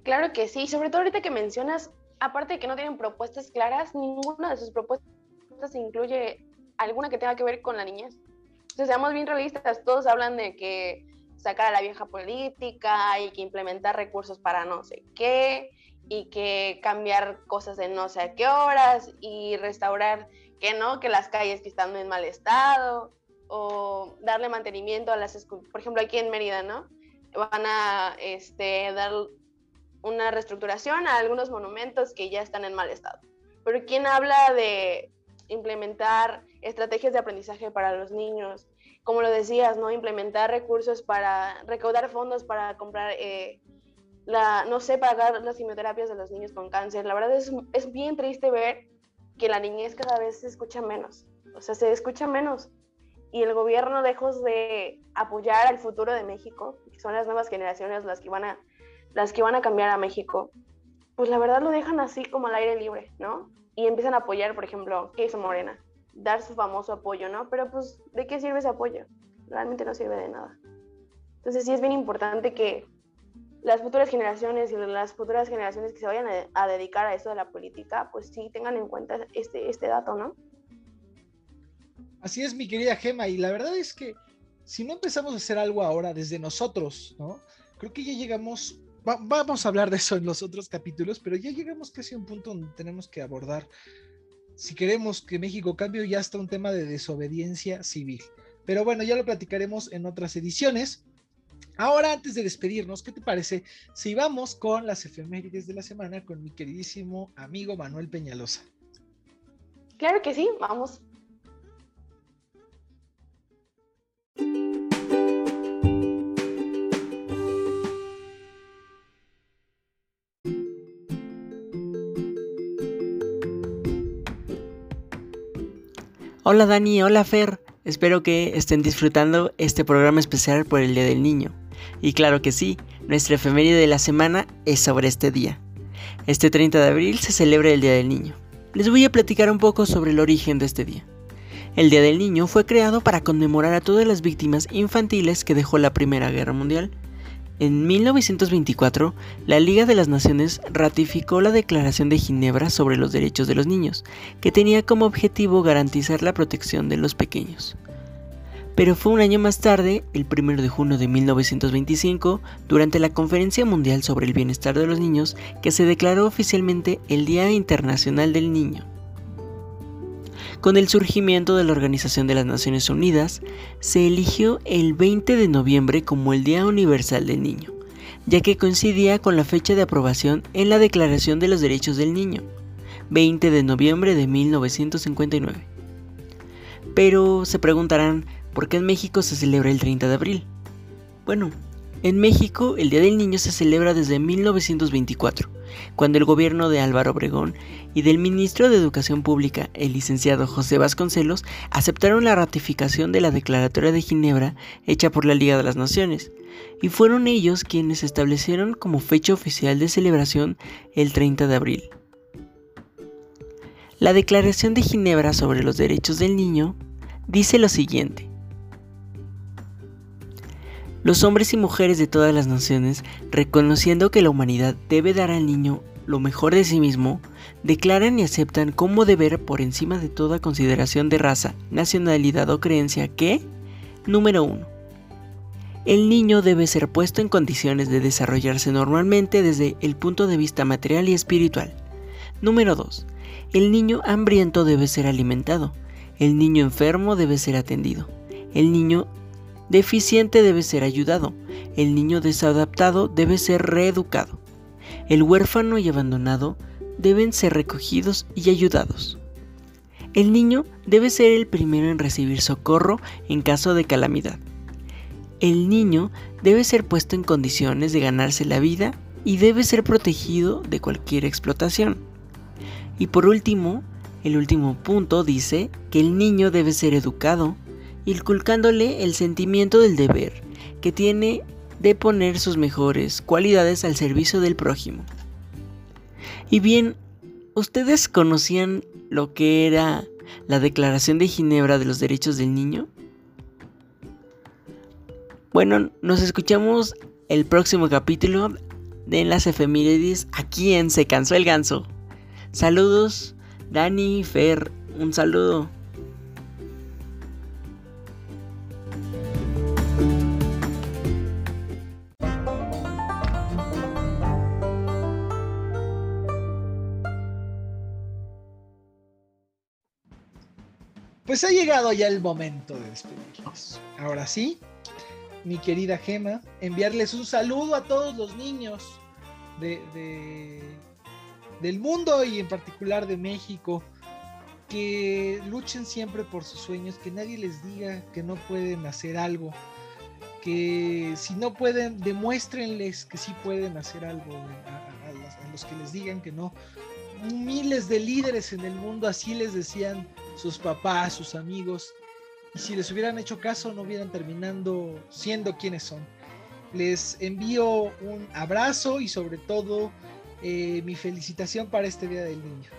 Claro que sí, sobre todo ahorita que mencionas, aparte de que no tienen propuestas claras, ninguna de sus propuestas incluye alguna que tenga que ver con la niñez. Entonces, seamos bien realistas, todos hablan de que sacar a la vieja política y que implementar recursos para no sé qué y que cambiar cosas en no sé a qué horas y restaurar que no, que las calles que están en mal estado o darle mantenimiento a las escuelas. Por ejemplo, aquí en Mérida, ¿no? Van a este, dar una reestructuración a algunos monumentos que ya están en mal estado. Pero ¿quién habla de implementar estrategias de aprendizaje para los niños? Como lo decías, ¿no? Implementar recursos para recaudar fondos para comprar, eh, la, no sé, pagar las quimioterapias de los niños con cáncer. La verdad es, es bien triste ver que la niñez cada vez se escucha menos. O sea, se escucha menos y el gobierno lejos de apoyar al futuro de México, que son las nuevas generaciones las que van a, las que van a cambiar a México, pues la verdad lo dejan así como al aire libre, ¿no? Y empiezan a apoyar, por ejemplo, ¿qué hizo Morena? Dar su famoso apoyo, ¿no? Pero pues, ¿de qué sirve ese apoyo? Realmente no sirve de nada. Entonces sí es bien importante que las futuras generaciones y las futuras generaciones que se vayan a, a dedicar a eso de la política, pues sí tengan en cuenta este, este dato, ¿no? Así es, mi querida Gema, y la verdad es que si no empezamos a hacer algo ahora desde nosotros, ¿no? Creo que ya llegamos, vamos a hablar de eso en los otros capítulos, pero ya llegamos casi a un punto donde tenemos que abordar, si queremos que México cambie, ya está un tema de desobediencia civil. Pero bueno, ya lo platicaremos en otras ediciones. Ahora, antes de despedirnos, ¿qué te parece si vamos con las efemérides de la semana con mi queridísimo amigo Manuel Peñalosa? Claro que sí, vamos. Hola Dani, hola Fer. Espero que estén disfrutando este programa especial por el Día del Niño. Y claro que sí, nuestra efeméride de la semana es sobre este día. Este 30 de abril se celebra el Día del Niño. Les voy a platicar un poco sobre el origen de este día. El Día del Niño fue creado para conmemorar a todas las víctimas infantiles que dejó la Primera Guerra Mundial en 1924, la Liga de las Naciones ratificó la Declaración de Ginebra sobre los Derechos de los Niños, que tenía como objetivo garantizar la protección de los pequeños. Pero fue un año más tarde, el 1 de junio de 1925, durante la Conferencia Mundial sobre el Bienestar de los Niños, que se declaró oficialmente el Día Internacional del Niño. Con el surgimiento de la Organización de las Naciones Unidas, se eligió el 20 de noviembre como el Día Universal del Niño, ya que coincidía con la fecha de aprobación en la Declaración de los Derechos del Niño, 20 de noviembre de 1959. Pero se preguntarán, ¿por qué en México se celebra el 30 de abril? Bueno, en México el Día del Niño se celebra desde 1924 cuando el gobierno de Álvaro Obregón y del ministro de Educación Pública, el licenciado José Vasconcelos, aceptaron la ratificación de la Declaratoria de Ginebra hecha por la Liga de las Naciones, y fueron ellos quienes establecieron como fecha oficial de celebración el 30 de abril. La Declaración de Ginebra sobre los Derechos del Niño dice lo siguiente. Los hombres y mujeres de todas las naciones, reconociendo que la humanidad debe dar al niño lo mejor de sí mismo, declaran y aceptan como deber por encima de toda consideración de raza, nacionalidad o creencia que, número 1, el niño debe ser puesto en condiciones de desarrollarse normalmente desde el punto de vista material y espiritual. Número 2. El niño hambriento debe ser alimentado. El niño enfermo debe ser atendido. El niño deficiente debe ser ayudado, el niño desadaptado debe ser reeducado, el huérfano y abandonado deben ser recogidos y ayudados. El niño debe ser el primero en recibir socorro en caso de calamidad. El niño debe ser puesto en condiciones de ganarse la vida y debe ser protegido de cualquier explotación. Y por último, el último punto dice que el niño debe ser educado, inculcándole el sentimiento del deber que tiene de poner sus mejores cualidades al servicio del prójimo. Y bien, ¿ustedes conocían lo que era la Declaración de Ginebra de los Derechos del Niño? Bueno, nos escuchamos el próximo capítulo de las efemérides aquí en Se cansó el ganso. Saludos, Dani, Fer, un saludo. Pues ha llegado ya el momento de despedirnos. Ahora sí, mi querida Gema, enviarles un saludo a todos los niños de, del mundo y en particular de México, que luchen siempre por sus sueños, que nadie les diga que no pueden hacer algo, que si no pueden, demuéstrenles que sí pueden hacer algo a los que les digan que no. Miles de líderes en el mundo así les decían sus papás, sus amigos, y si les hubieran hecho caso no hubieran terminando siendo quienes son. Les envío un abrazo y sobre todo eh, mi felicitación para este Día del Niño.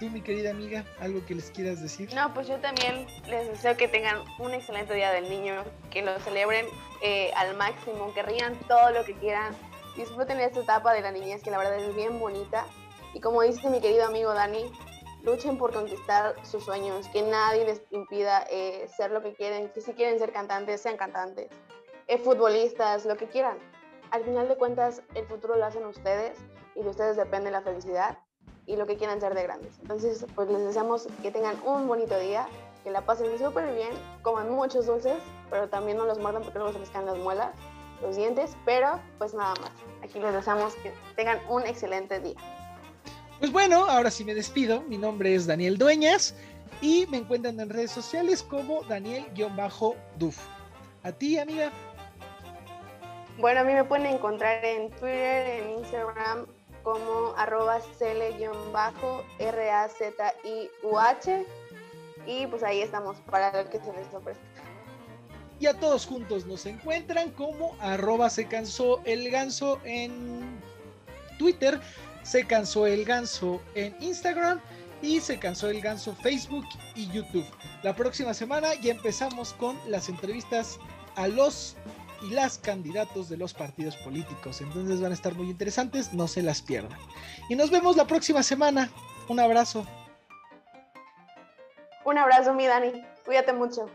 Tú, mi querida amiga, algo que les quieras decir. No, pues yo también les deseo que tengan un excelente Día del Niño, que lo celebren eh, al máximo, que rían todo lo que quieran, disfruten esta etapa de la niñez que la verdad es bien bonita. Y como dice mi querido amigo Dani, luchen por conquistar sus sueños, que nadie les impida eh, ser lo que quieren, que si quieren ser cantantes, sean cantantes, eh, futbolistas, lo que quieran. Al final de cuentas, el futuro lo hacen ustedes y de ustedes depende la felicidad y lo que quieran ser de grandes. Entonces, pues les deseamos que tengan un bonito día, que la pasen súper bien, coman muchos dulces, pero también no los muerdan porque luego se les caen las muelas, los dientes, pero pues nada más. Aquí les deseamos que tengan un excelente día. Pues bueno, ahora sí me despido. Mi nombre es Daniel Dueñas y me encuentran en redes sociales como Daniel-Duf. A ti, amiga. Bueno, a mí me pueden encontrar en Twitter, en Instagram como arroba cl-raziuh y pues ahí estamos para lo que se les ofrezca. Y a todos juntos nos encuentran como arroba se cansó el ganso en Twitter se cansó el ganso en Instagram y se cansó el ganso Facebook y YouTube. La próxima semana ya empezamos con las entrevistas a los y las candidatos de los partidos políticos. Entonces van a estar muy interesantes, no se las pierdan. Y nos vemos la próxima semana. Un abrazo. Un abrazo, mi Dani. Cuídate mucho.